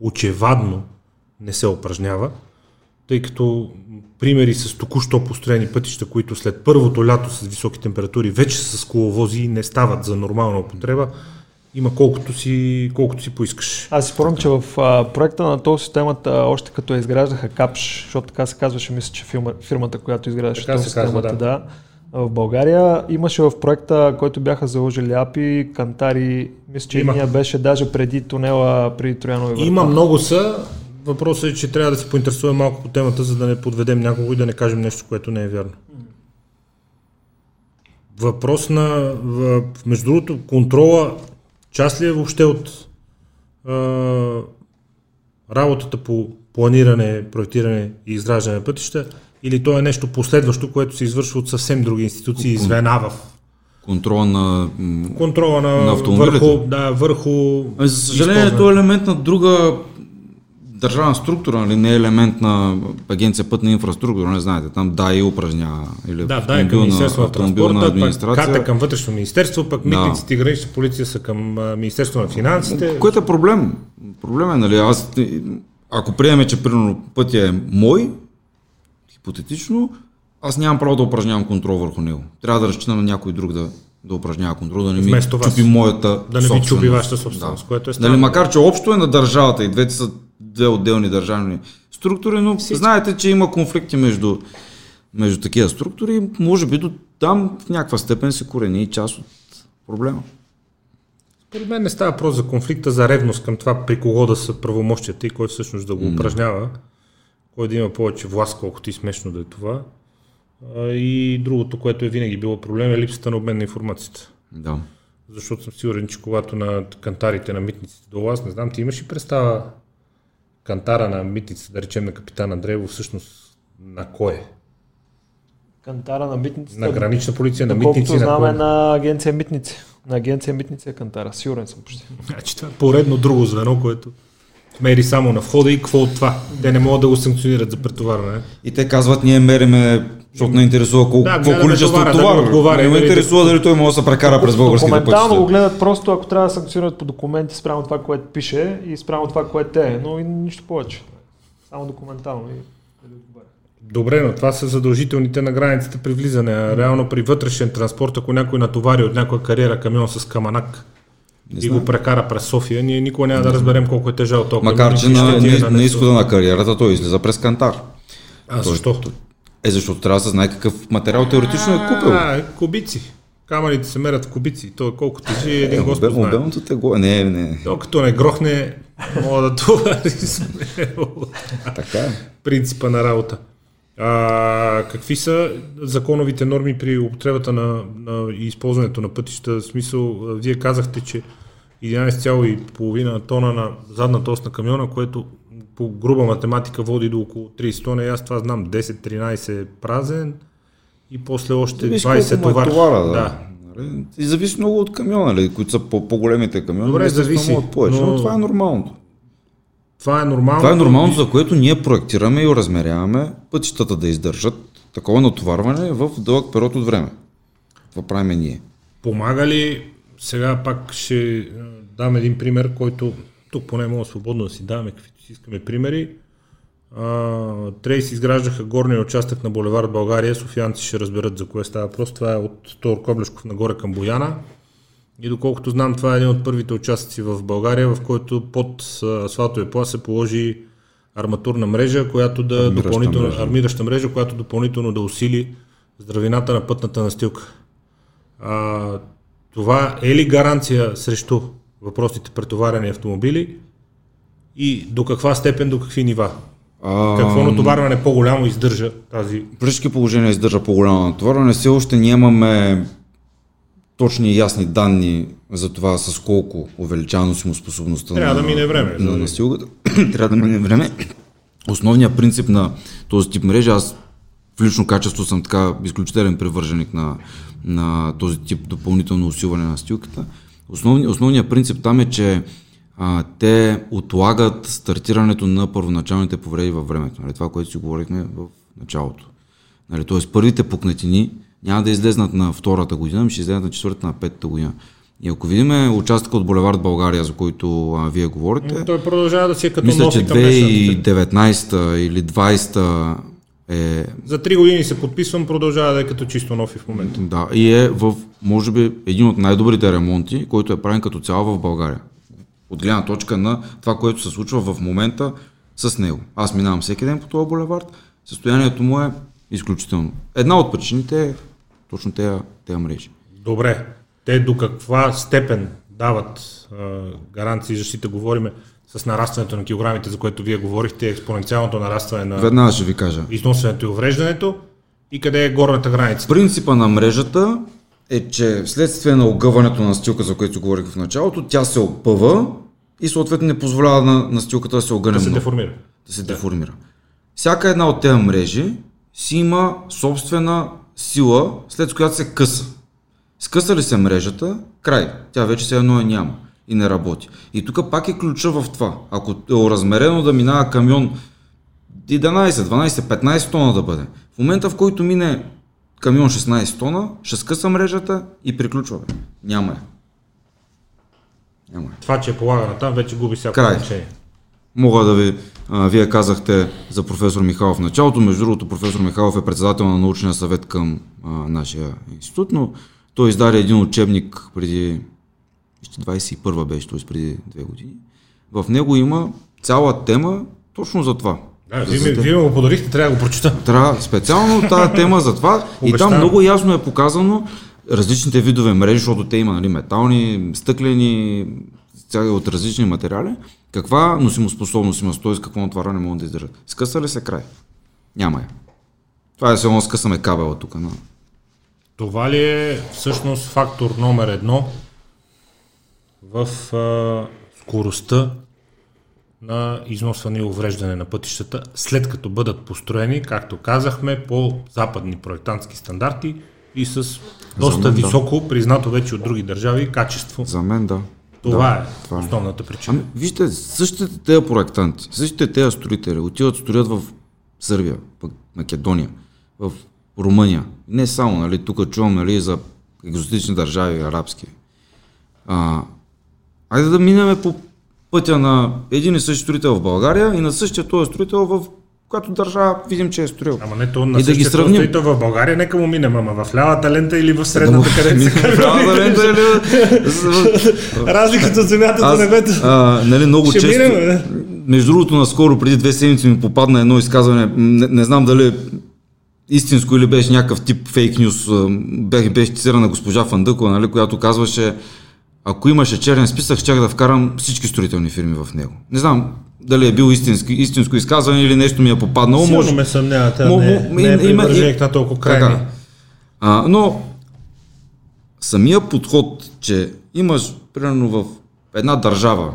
очевадно не се упражнява, тъй като примери с току-що построени пътища, които след първото лято с високи температури вече са с коловози и не стават за нормална употреба, има колкото си, колкото си поискаш. Аз си спомням, че в а, проекта на тол системата, още като я изграждаха КАПШ, защото така се казваше, мисля, че фирма, фирмата, която изграждаше тол се казва, системата, да. да. в България, имаше в проекта, който бяха заложили АПИ, Кантари, мисля, че Има. беше даже преди тунела, преди Троянови врата. Има много са. Въпросът е, че трябва да се поинтересуваме малко по темата, за да не подведем някого и да не кажем нещо, което не е вярно. Въпрос на, между другото, контрола, част ли е въобще от а, работата по планиране, проектиране и изграждане на пътища, или то е нещо последващо, което се извършва от съвсем други институции и звена в Контрола на... контрола на, На автомобилите? върху, да, върху За съжаление, то е елемент на друга държавна структура, нали? не е елемент на агенция пътна инфраструктура, не знаете, там ДАИ упражнява или Да, да, е към Министерство на транспорта, администрация. КАТ е към вътрешно министерство, пък Да. митниците и гранична полиция са към Министерство на финансите. Което е проблем. Проблем е, нали? Аз ако приеме, че примерно пътя е мой, хипотетично, аз нямам право да упражнявам контрол върху него. Трябва да разчитам на някой друг да, да упражнява контрол, да не ми чупи моята Да не ви чупи вашата собственост, което е Нали, странно. макар, че общо е на държавата и двете са две отделни държавни структури, но знаете, че има конфликти между, между такива структури и може би до там в някаква степен се корени и част от проблема. Според мен не става въпрос за конфликта, за ревност към това при кого да са правомощията и кой всъщност да го упражнява, кой да има повече власт, колкото и смешно да е това. И другото, което е винаги било проблем, е липсата на обмен на информацията. Да. Защото съм сигурен, че когато на кантарите на митниците долу, аз не знам, ти имаш ли представа кантара на митницата, да речем на капитан Андреево, всъщност на кой е? Кантара на митницата. На гранична полиция, на митници, на знам кой? на агенция митници. На агенция митници е кантара. Сигурен съм почти. Значи това е поредно друго звено, което мери само на входа и какво от това. Те не могат да го санкционират за претоварване. И те казват, ние мериме, защото не интересува колко, Да, гледаме количество товар. не отговаря, не ме нали, интересува дали той може да се прекара през българските Документално го пътища. гледат просто ако трябва да санкционират по документи спрямо това, което пише и спрямо това, което е, но и нищо повече. Само документално. И... Добре, но това са задължителните на границата при влизане. А реално при вътрешен транспорт, ако някой натовари от някоя кариера камион с каманак и го прекара през София, ние никога няма да разберем колко е тежал този Макар, че на, е на, на изхода на кариерата той излиза през кантар. А, защо? Е, защото трябва да се знае какъв материал теоретично е купил. А, кубици. Камъните се мерят в кубици. То колко тежи, един Е, Господ знае. Обемното тегло. Не, не. Докато не грохне, мога да товари. Така е. принципа на работа. А, какви са законовите норми при употребата на, на и използването на пътища? В смисъл, вие казахте, че 11,5 тона на задната ос на камиона, което по груба математика води до около 30 тона. И аз това знам 10-13 празен и после още Зависи 20 колко му е товар. товара, да. да. Нали? И зависи много от камиона, нали, които са по- по-големите камиони. Добре, зависи, могат повече, но- но... това е нормалното. Това е нормално. Това е нормално, за което ние проектираме и размеряваме пътищата да издържат такова натоварване в дълъг период от време. Това правиме ние. Помага ли, сега пак ще е, дам един пример, който тук поне мога свободно да си даваме каквито си искаме примери. А, Трейс изграждаха горния участък на булевард България, софианци ще разберат за кое става въпрос. Това е от Тор Коблешков нагоре към Бояна. И доколкото знам, това е един от първите участъци в България, в който под асфалтовия пласт се положи арматурна мрежа, която да Армираща допълнително, мрежа. армираща мрежа, която допълнително да усили здравината на пътната настилка. А, това е ли гаранция срещу въпросните претоварени автомобили и до каква степен, до какви нива? А, Какво натоварване по-голямо издържа тази... При положения издържа по-голямо натоварване. Все още нямаме точни и ясни данни за това с колко увеличава носимоспособността Трябва на, да мине време, на нали? настилката. Трябва да мине време. Основният принцип на този тип мрежа, аз в лично качество съм така изключителен привърженик на, на този тип допълнително усилване на настилката. Основни, основният принцип там е, че а, те отлагат стартирането на първоначалните повреди във времето. Нали? Това, което си говорихме в началото. Нали, Тоест първите пукнатини няма да излезнат на втората година, ми ще излезнат на четвъртата, на петата година. И ако видим участъка от Булевард България, за който а, вие говорите, Той продължава да си е като мисля, нов че и към днешна дата. 2019 или 20 е За три години се подписвам, продължава да е като чисто нов и в момента. Да, и е в, може би, един от най-добрите ремонти, който е правен като цяло в България. От гледна точка на това, което се случва в момента с него. Аз минавам всеки ден по този булевард, състоянието му е изключително. Една от причините е точно тези, тези мрежи. Добре, те до каква степен дават а, гаранции и защита, говориме с нарастването на килограмите, за което вие говорихте, експоненциалното нарастване на Веднага ще ви кажа. износването и увреждането и къде е горната граница. Принципа на мрежата е, че вследствие на огъването на стилка, за което говорих в началото, тя се опъва и съответно не позволява на, на стилката да се огъне Да се много. деформира. да се деформира. Всяка една от тези мрежи си има собствена сила, след която се къса. Скъса ли се мрежата, край. Тя вече се едно е няма и не работи. И тук пак е ключа в това. Ако е оразмерено да минава камион 11, 12, 15 тона да бъде. В момента в който мине камион 16 тона, ще скъса мрежата и приключва. Бе. Няма я. Няма я. Това, че е полагана там, вече губи всяко Край. значение. Мога да ви, а, вие казахте за професор Михайлов в началото, между другото професор Михайлов е председател на научния съвет към а, нашия институт, но той издаде един учебник преди, вижте, 21 беше, т.е. преди две години. В него има цяла тема точно за това. Да, вие, ми, вие го подарихте, трябва да го прочита. Трябва специално тази тема за това. и там много ясно е показано различните видове мрежи, защото те има нали, метални, стъклени, от различни материали. Каква носимоспособност има, т.е. какво натварване могат да издържат. Скъса ли се край? Няма я. Това е едно скъсаме кабела тук. На... Това ли е всъщност фактор номер едно в а, скоростта на износване и увреждане на пътищата, след като бъдат построени, както казахме, по западни проектантски стандарти и с доста мен, да. високо, признато вече от други държави, качество. За мен да. Това да, е това е. основната причина. Ами, вижте, същите тези проектанти, същите тези строители отиват строят в Сърбия, пък Македония, в Румъния. Не само, нали, тук чувам нали, за екзотични държави, арабски. А, айде да минем по пътя на един и същи строител в България и на същия този строител в която държава видим, че е строил. Ама не то на И да ги сравним. строител в България, нека му минем, ама в лявата лента или в средната, където се Трябва да лента или... Разликата от земята до небето. а, нали, много Ще често, минем, между другото, наскоро, преди две седмици ми попадна едно изказване, не, не знам дали е истинско или беше някакъв тип фейк нюс, беше цитирана госпожа Фандъкова, нали, която казваше, ако имаше черен списък, щях да вкарам всички строителни фирми в него. Не знам дали е бил истински, истинско изказване или нещо ми е попаднало. Силно Може, ме съмнявате, Мо- не, мо- не е привърженик на толкова крайни. Така. А, но самия подход, че имаш примерно в една държава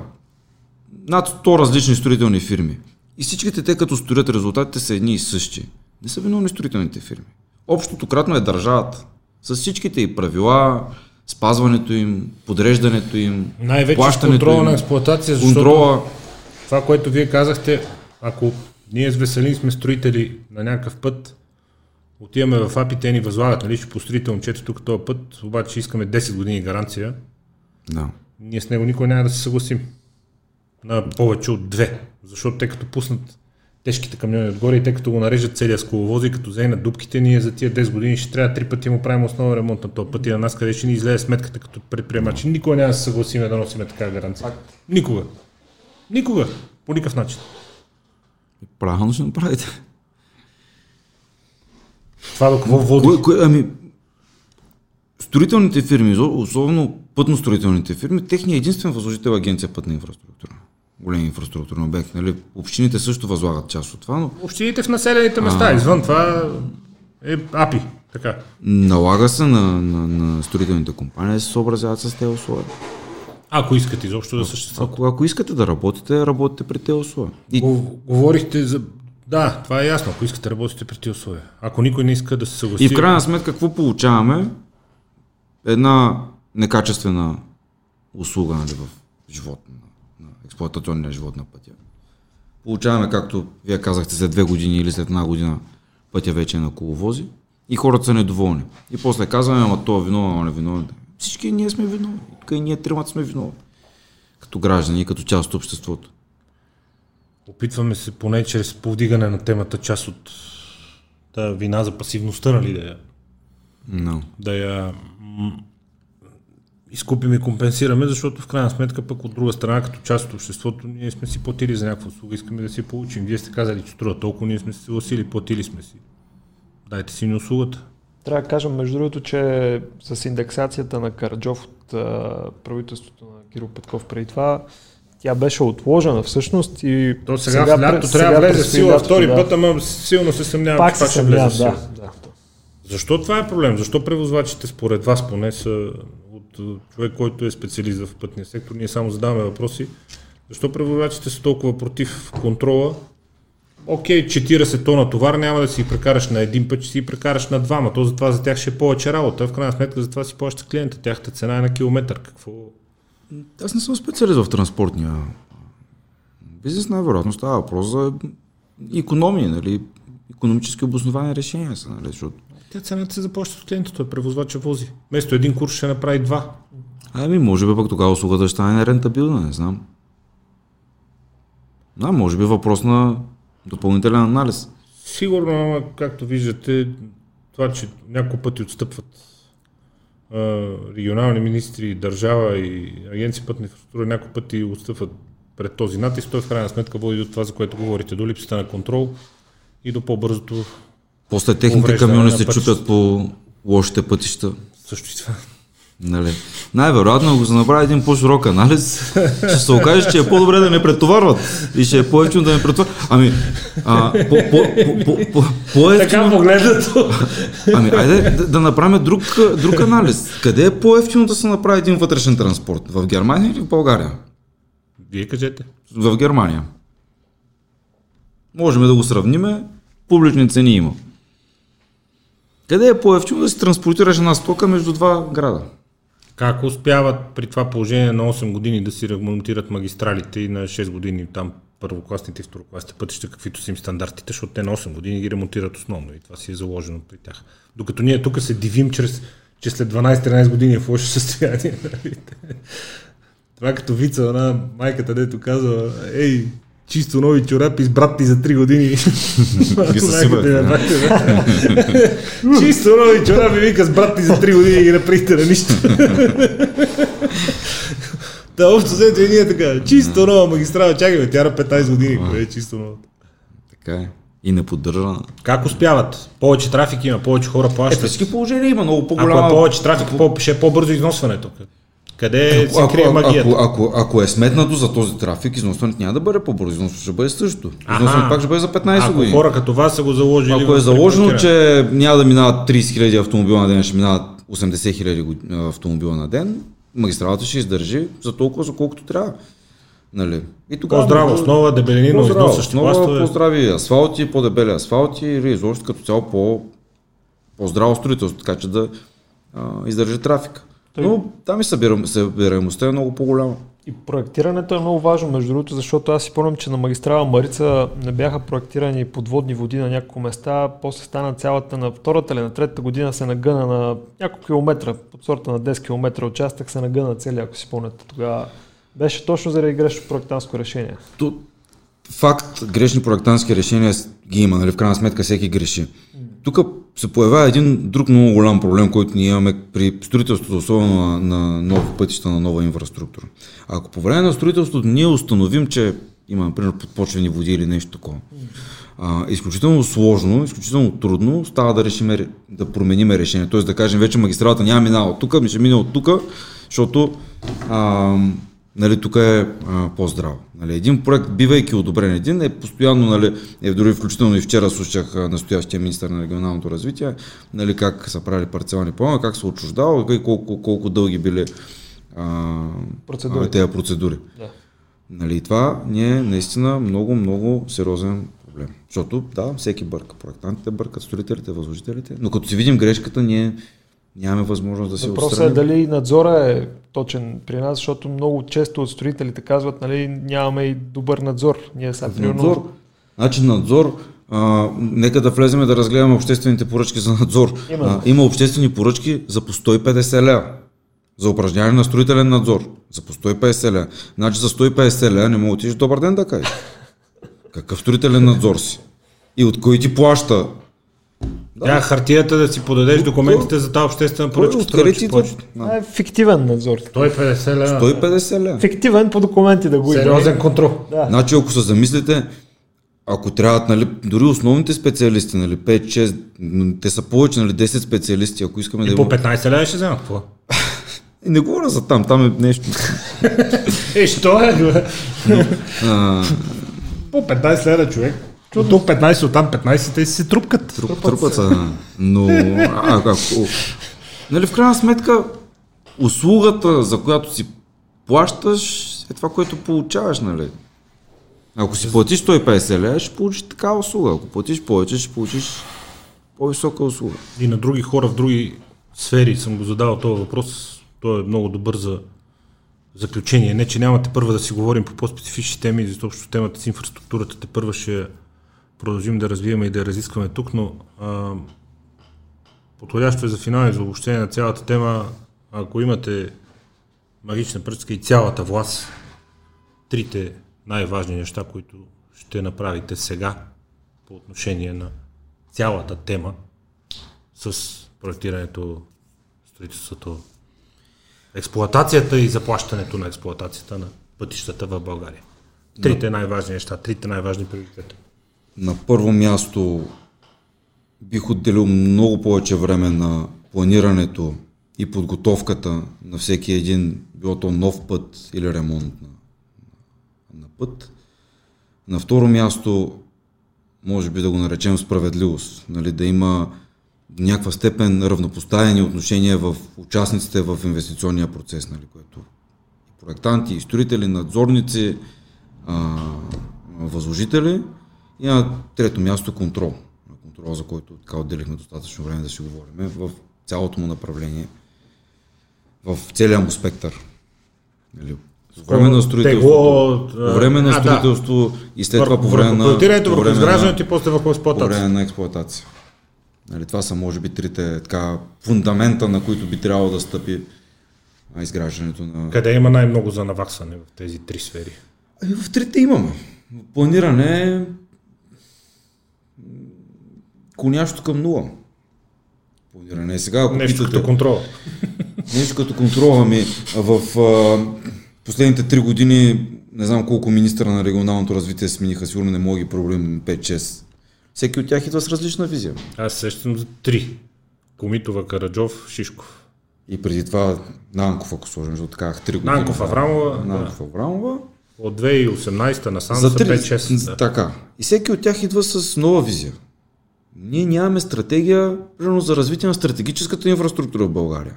над 100 различни строителни фирми и всичките те като строят резултатите са едни и същи. Не са виновни строителните фирми. Общото кратно е държавата. С всичките и правила, спазването им, подреждането им, Най-вече плащането контрола им, на експлуатация, защото контрола. това, което вие казахте, ако ние с Веселин сме строители на някакъв път, отиваме в АПИ, те ни възлагат, нали, ще построите момчето тук този път, обаче искаме 10 години гаранция, Да. ние с него никой няма да се съгласим на повече от две, защото те като пуснат тежките камиони отгоре и те като го нарежат целия с коловози, като вземат дупките, ние за тия 10 години ще трябва три пъти да му правим основен ремонт на този път и на нас къде ще ни излезе сметката като предприемач. Никога няма да се съгласиме да носиме такава гаранция. Никога. Никога. По никакъв начин. Правилно ще направите. Това до какво води? Кое, кое, ами, строителните фирми, особено пътно-строителните фирми, техният единствен възложител е агенция пътна инфраструктура. Големи инфраструктурни обекти. Нали? Общините също възлагат част от това, но Общините в населените места, извън това е АПИ. Така. налага се на, на, на строителните компании да се съобразяват с тези условия. Ако искате изобщо да съществува. Ако, ако искате да работите, работите при тези условия. И Го- Говорихте за... Да, това е ясно, ако искате работите при тези условия. Ако никой не иска да се съгласи... И в крайна сметка, какво получаваме? Една некачествена услуга нали, в живот, на, на експлуатационния живот на пътя. Получаваме, както вие казахте, след две години или след една година пътя вече е на коловози и хората са недоволни. И после казваме, ама той е виновен, ама не е виновен. Всички ние сме виновни. Тук и ние тримата сме виновни. Като граждани като част от обществото. Опитваме се поне чрез повдигане на темата част от тази вина за пасивността, нали, да я, No. да я изкупим и компенсираме, защото в крайна сметка пък от друга страна, като част от обществото, ние сме си платили за някаква услуга, искаме да си получим. Вие сте казали, че струва толкова, ние сме се съгласили, платили сме си. Дайте си ни услугата. Трябва да кажем, между другото, че с индексацията на Караджов от а, правителството на Киро Петков преди това, тя беше отложена всъщност и То сега, сега в лято трябва да влезе в сила лятото, втори да. път, ама силно се съмнявам, Пак че това ще влезе съмнявам, в сила. да. да. Защо това е проблем? Защо превозвачите според вас поне са човек, който е специалист в пътния сектор, ние само задаваме въпроси. Защо превозвачите са толкова против контрола? Окей, 40 тона товар няма да си прекараш на един път, ще си прекараш на двама. То затова за тях ще е повече работа. В крайна сметка за това си плаща клиента. Тяхната цена е на километър. Какво? Аз не съм специалист в транспортния бизнес, най-вероятно става въпрос за економии, нали, економически обосновани решения са, нали, защото Тя цената се заплаща от клиента, той превозвача вози. Вместо един курс ще направи два. Ами, може би пък тогава услугата ще стане нерентабилна, не знам. Да, може би въпрос на допълнителен анализ. Сигурно, както виждате, това, че няколко пъти отстъпват а, регионални министри, държава и агенции пътна инфраструктура няколко пъти отстъпват пред този натиск, той в крайна сметка води до това, за което говорите, до липсата на контрол и до по-бързото После техните камиони се чупят по лошите пътища. също и това. Нали. Най-вероятно, ако се направи един по-широк анализ, ще се окаже, че е по-добре да не претоварват и ще е по-ефтино да не претоварват. Ами, а, по, по, по, по, по, по-ефтино... погледнато. Ами, айде да, да направим друг, друг анализ. Къде е по-ефтино да се направи един вътрешен транспорт? В Германия или в България? Вие кажете. В Германия. Можем да го сравниме. Публични цени има. Къде е по-ефтино да се транспортираш една стока между два града? Как успяват при това положение на 8 години да си ремонтират магистралите и на 6 години там първокласните и второкласните пътища, каквито са им стандартите, защото те на 8 години ги ремонтират основно и това си е заложено при тях. Докато ние тук се дивим, чрез, че след 12-13 години е в лошо състояние. нали? това като вица на майката, дето казва, ей, чисто нови чорапи с брат ти за 3 години. Ги. Чисто нови чорапи, вика с брат ти за 3 години и ги направите на нищо. Та общо взето и ние така, чисто нова магистрала, чакай бе, тя на 15 години, кое е чисто нова. Така е. И не поддържана. Как успяват? Повече трафик има, повече хора Е, плащат. при всички положения има много Ако по-голяма... е повече трафик, по, ще е по-бързо износването. Къде се ако, крие магията? ако, ако, ако, е сметнато за този трафик, износването няма да бъде по-бързо, износването ще бъде също. Износването пак ще бъде за 15 Ако години. хора като вас са го заложили... Ако е заложено, че няма да минават 30 000 автомобила на ден, ще минават 80 000 автомобила на ден, магистралата ще издържи за толкова, за колкото трябва. Нали? И тогава По-здрава основа, дебеленино, по-здрава износващи пластове. по-здрави асфалти, по-дебели асфалти или изобщо като цяло по, по-здраво строителство, така че да а, издържи трафика. Но там и събирам, събираемостта е много по-голяма. И проектирането е много важно, между другото, защото аз си помням, че на магистрала Марица не бяха проектирани подводни води на няколко места, после стана цялата на втората или на третата година се нагъна на няколко километра, под сорта на 10 км участък се нагъна цели, ако си спомняте тогава. Беше точно заради грешно проектантско решение. То, факт, грешни проектантски решения ги има, нали? в крайна сметка всеки греши. Тук се появява един друг много голям проблем, който ние имаме при строителството, особено на, нови пътища, на нова инфраструктура. Ако по време на строителството ние установим, че има, например, подпочвени води или нещо такова, а, изключително сложно, изключително трудно става да, решиме, да променим решение. Тоест да кажем, вече магистралата няма минава от тук, ми ще мине от тук, защото а, нали, тук е а, по-здраво. Нали, един проект, бивайки одобрен един, е постоянно, нали, е дори включително и вчера слушах настоящия министър на регионалното развитие, нали, как са правили парцелни планове, как се отчуждава и колко, колко дълги били а, Процедурите. а, тези процедури. Да. Нали, това ни е наистина много, много сериозен проблем. Защото, да, всеки бърка. Проектантите бъркат, строителите, възложителите, но като си видим грешката, ние нямаме възможност да си Въпросът е отстраним. дали надзора е точен при нас, защото много често от строителите казват, нали, нямаме и добър надзор. Ние сега, примерно, Надзор. Значи надзор, а, нека да влезем да разгледаме обществените поръчки за надзор. Именно. А, има обществени поръчки за по 150 лева. За упражняване на строителен надзор. За по 150 лева. Значи за 150 лева не мога да отидеш добър ден да кажеш. Какъв строителен надзор си? И от кой ти плаща? Тя хартията да си подадеш документите за тази обществена поръчка. Откъде ти е фиктивен надзор. 150 лева. 150 лева. Фиктивен по документи да го има. Сериозен контрол. Да. Значи ако се замислите, ако трябват, нали, дори основните специалисти, нали, 5-6, м, те са повече, нали, 10 специалисти, ако искаме да И по имаме... 15 лева ще вземат. Какво? И не говоря за там, там е нещо. Е, що е? По 15 лева човек. От тук 15, оттам 15, те си се трупкат. труп, трупат са. Но, а, ако, нали, в крайна сметка, услугата, за която си плащаш, е това, което получаваш, нали? Ако си платиш 150 лева, ще получиш такава услуга. Ако платиш повече, ще получиш по-висока услуга. И на други хора в други сфери съм го задавал този въпрос. Той е много добър за заключение. Не, че нямате първа да си говорим по по-специфични теми, защото темата с инфраструктурата те първа ще продължим да развиваме и да разискваме тук, но а, подходящо е за финал и за обобщение на цялата тема, ако имате магична пръчка и цялата власт, трите най-важни неща, които ще направите сега по отношение на цялата тема с проектирането, строителството, експлоатацията и заплащането на експлоатацията на пътищата в България? Трите най-важни неща, трите най-важни приоритета. На първо място бих отделил много повече време на планирането и подготовката на всеки един, било то нов път или ремонт на, на път. На второ място, може би да го наречем справедливост, нали, да има някаква степен равнопоставени отношения в участниците в инвестиционния процес, нали, което проектанти, строители, надзорници, а, възложители и на трето място контрол. Контрол, за който така отделихме достатъчно време да си говорим в цялото му направление, в целия му спектър. Нали, по време на строителството, по време на строителство да. и след това по време на... Проектирането, върху изграждането и после върху експлуатация. По време на експлуатация. Нали, това са, може би, трите така, фундамента, на които би трябвало да стъпи изграждането на... Къде има най-много за наваксане в тези три сфери? Ами в трите имаме. Планиране конящо към нула. Планиране. Сега, ако Нещо питате, като контрол. Нещо като контрол. Ами в а, последните три години не знам колко министра на регионалното развитие смениха, сигурно не мога ги проблем 5-6. Всеки от тях идва с различна визия. Аз сещам за три. Комитова, Караджов, Шишков. И преди това Нанков, ако сложим, защото казах три години. Нанков Аврамова. Нанков Аврамова. От 2018 насам за 5-6. Да. Така. И всеки от тях идва с нова визия. Ние нямаме стратегия примерно, за развитие на стратегическата инфраструктура в България.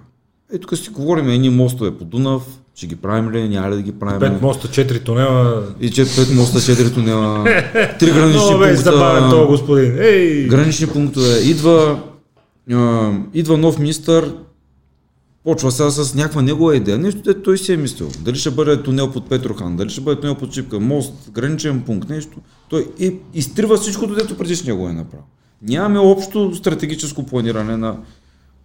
Ей, тук си говорим едни мостове по Дунав, ще ги правим ли, няма ли да ги правим. Пет моста, четири тунела. И че пет моста, четири тунела. Три гранични пункта. Много забавен този господин. Ей! Гранични пунктове. Идва, а, идва нов министър, Почва сега с някаква негова идея. Нещо, де той си е мислил. Дали ще бъде тунел под Петрохан, дали ще бъде тунел под Чипка, мост, граничен пункт, нещо. Той и, изтрива всичкото, дето предишния го е направил. Нямаме общо стратегическо планиране на,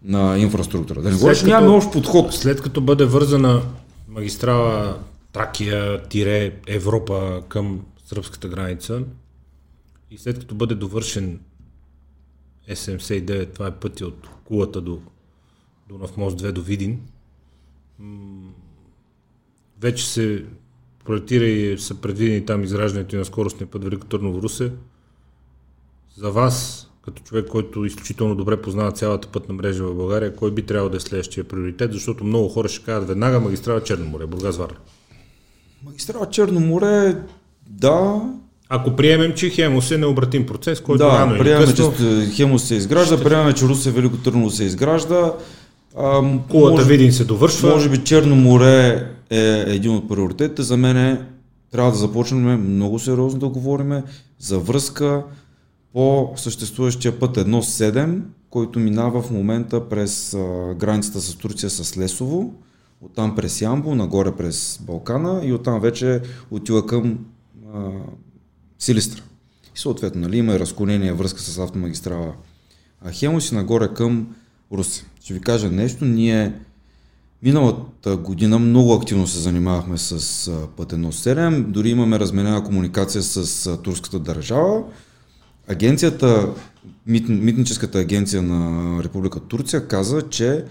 на инфраструктура. Да не говориш, като, нямаме общ подход. След като бъде вързана магистрала Тракия-Европа към сръбската граница и след като бъде довършен СМС-9, това е пътя от Кулата до Дунав мост 2 до Видин. Вече се проектира и са предвидени там изграждането на скоростния път Велико Търново Русе. За вас, като човек, който изключително добре познава цялата пътна мрежа в България, кой би трябвало да е следващия приоритет, защото много хора ще кажат веднага магистрала Черно море, Бургас Варна. Магистрала Черно море, да, ако приемем, че Хемос е необратим процес, който да, рано или приемем, късно... че Хемос се изгражда, ще... приемем, че Русе Велико Търново се изгражда, Кулата Видин се довършва. Може би Черно море е един от приоритетите. За мен е, трябва да започнем много сериозно да говорим за връзка по съществуващия път 1.7, който минава в момента през границата с Турция с Лесово, оттам през Ямбо, нагоре през Балкана и оттам вече отива към а, Силистра. И съответно, нали, има и разклонение връзка с автомагистрала Хемос и нагоре към Руси. Ще ви кажа нещо, ние миналата година много активно се занимавахме с път 1.7, дори имаме разменена комуникация с турската държава. Агенцията, мит, митническата агенция на Република Турция каза, че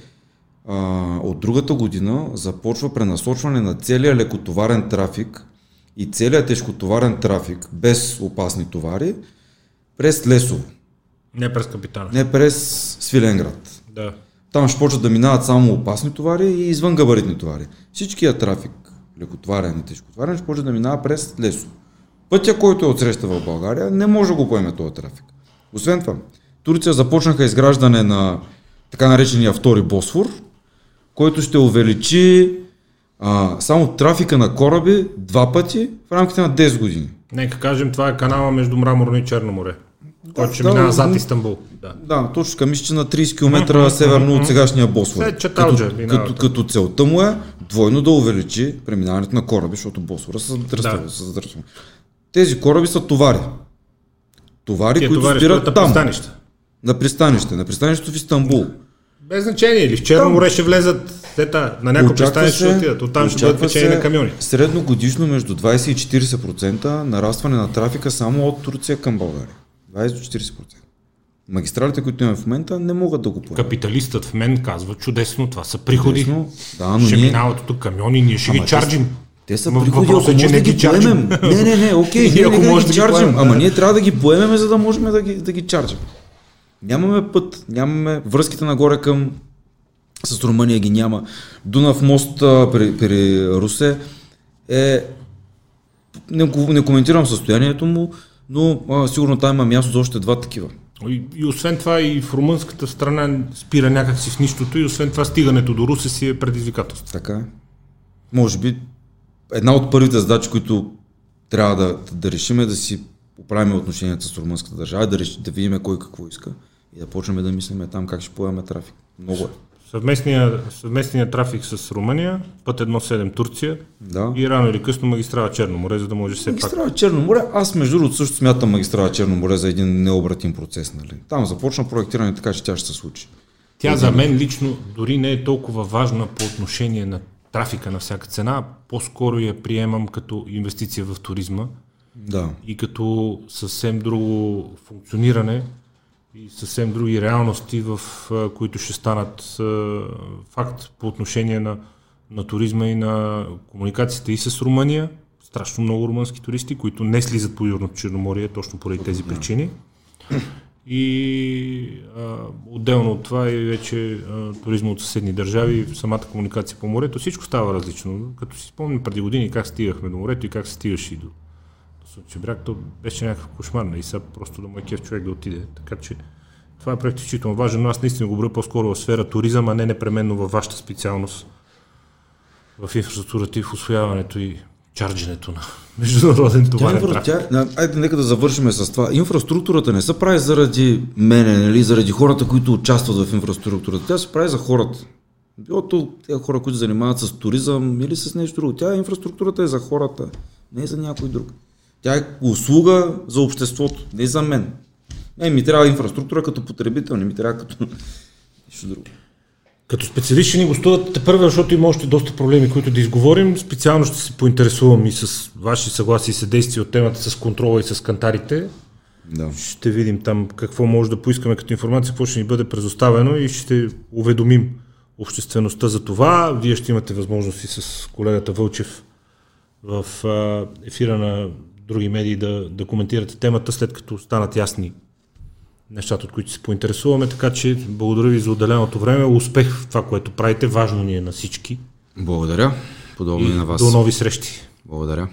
а, от другата година започва пренасочване на целия лекотоварен трафик и целият тежкотоварен трафик без опасни товари през Лесово. Не през Капитана. Не през Свиленград. Да. Там ще почват да минават само опасни товари и извън габаритни товари. Всичкият трафик, лекотварен и тежкотварен, ще почва да минава през лесо. Пътя, който е отсреща в България, не може да го поеме този трафик. Освен това, Турция започнаха изграждане на така наречения втори Босфор, който ще увеличи а, само трафика на кораби два пъти в рамките на 10 години. Нека кажем, това е канала между Мраморно и Черно море. Който ще да, минава зад Истанбул. Да, да точно така. Мисля, че на 30 км северно от сегашния Босфор. Е, като, като, като целта му е двойно да увеличи преминаването на кораби, защото Босфора се задръства. Да. Тези кораби са товари. Товари, Тие които товари спират там. Пристанище. На пристанище. На пристанището в Истанбул. Без значение. Или в Черно море ще влезат тета, на някои пристанище ще отидат. Оттам ще бъдат печени на камиони. Средно годишно между 20 и 40% нарастване на трафика само от Турция към България. 20 до 40%. Магистралите, които имаме в момента, не могат да го поемат. Капиталистът в мен казва чудесно, това са приходи. Чудесно. Да, но ще ние- минават тук камиони, ние ще Ама ги чарджим. Те са Ма приходи, ако е, може не да ги чарджим. поемем. Не, не, не, окей, ние ако да може ги да ги чарджим, поемем, ама да. ние трябва да ги поемем, за да можем да ги, да ги чарджим. Нямаме път, нямаме връзките нагоре към с Румъния ги няма. Дунав мост при, при Русе е не, не коментирам състоянието му, но а, сигурно там има място за още два такива. И, и освен това и в румънската страна спира някакси в нищото и освен това стигането до Русе си е предизвикателство. Така е. Може би една от първите задачи, които трябва да, да решим е да си оправим отношенията с румънската държава, да, реш, да видим кой какво иска и да почнем да мислиме там как ще поемем трафик. Много е. Съвместния, съвместния трафик с Румъния, път 1.7 Турция Да. и рано или късно магистрала Черно море, за да може все пак. Магистрала Черно море, аз между другото също смятам магистрала Черно море за един необратим процес. Нали? Там започна проектиране, така че тя ще се случи. Тя за мен лично дори не е толкова важна по отношение на трафика на всяка цена, по-скоро я приемам като инвестиция в туризма Да. и като съвсем друго функциониране и съвсем други реалности, в които ще станат факт по отношение на, на туризма и на комуникациите и с Румъния. Страшно много румънски туристи, които не слизат по Южното Черноморие точно поради тези причини. И а, отделно от това и вече а, туризма от съседни държави, самата комуникация по морето, всичко става различно. Като си спомням преди години как стигахме до морето и как се стигаше и до, до Слънчев бряг, то беше някакъв кошмар. И сега просто да му е кеф човек да отиде. Така че това е изключително важен, но аз наистина го говоря по-скоро в сфера туризъм, а не непременно във вашата специалност в инфраструктурата и в освояването и чардженето на международен товарен трафик. тя, на- айде нека да завършим с това. Инфраструктурата не се прави заради мене, нали, заради хората, които участват в инфраструктурата. Тя се прави за хората. Било то тези хора, които занимават с туризъм или с нещо друго. Тя инфраструктурата е за хората, не е за някой друг. Тя е услуга за обществото, не за мен. Не, ми трябва инфраструктура като потребител, не ми трябва като нещо друго. Като специалист ще ни гостуват те първо, защото има още доста проблеми, които да изговорим. Специално ще се поинтересувам и с ваши съгласия и съдействия от темата с контрола и с кантарите. Да. Ще видим там какво може да поискаме като информация, какво ще ни бъде предоставено и ще уведомим обществеността за това. Вие ще имате възможности с колегата Вълчев в ефира на други медии да, да коментирате темата, след като станат ясни нещата, от които се поинтересуваме. Така че благодаря ви за отделеното време. Успех в това, което правите. Важно ни е на всички. Благодаря. Подобно и, на вас. до нови срещи. Благодаря.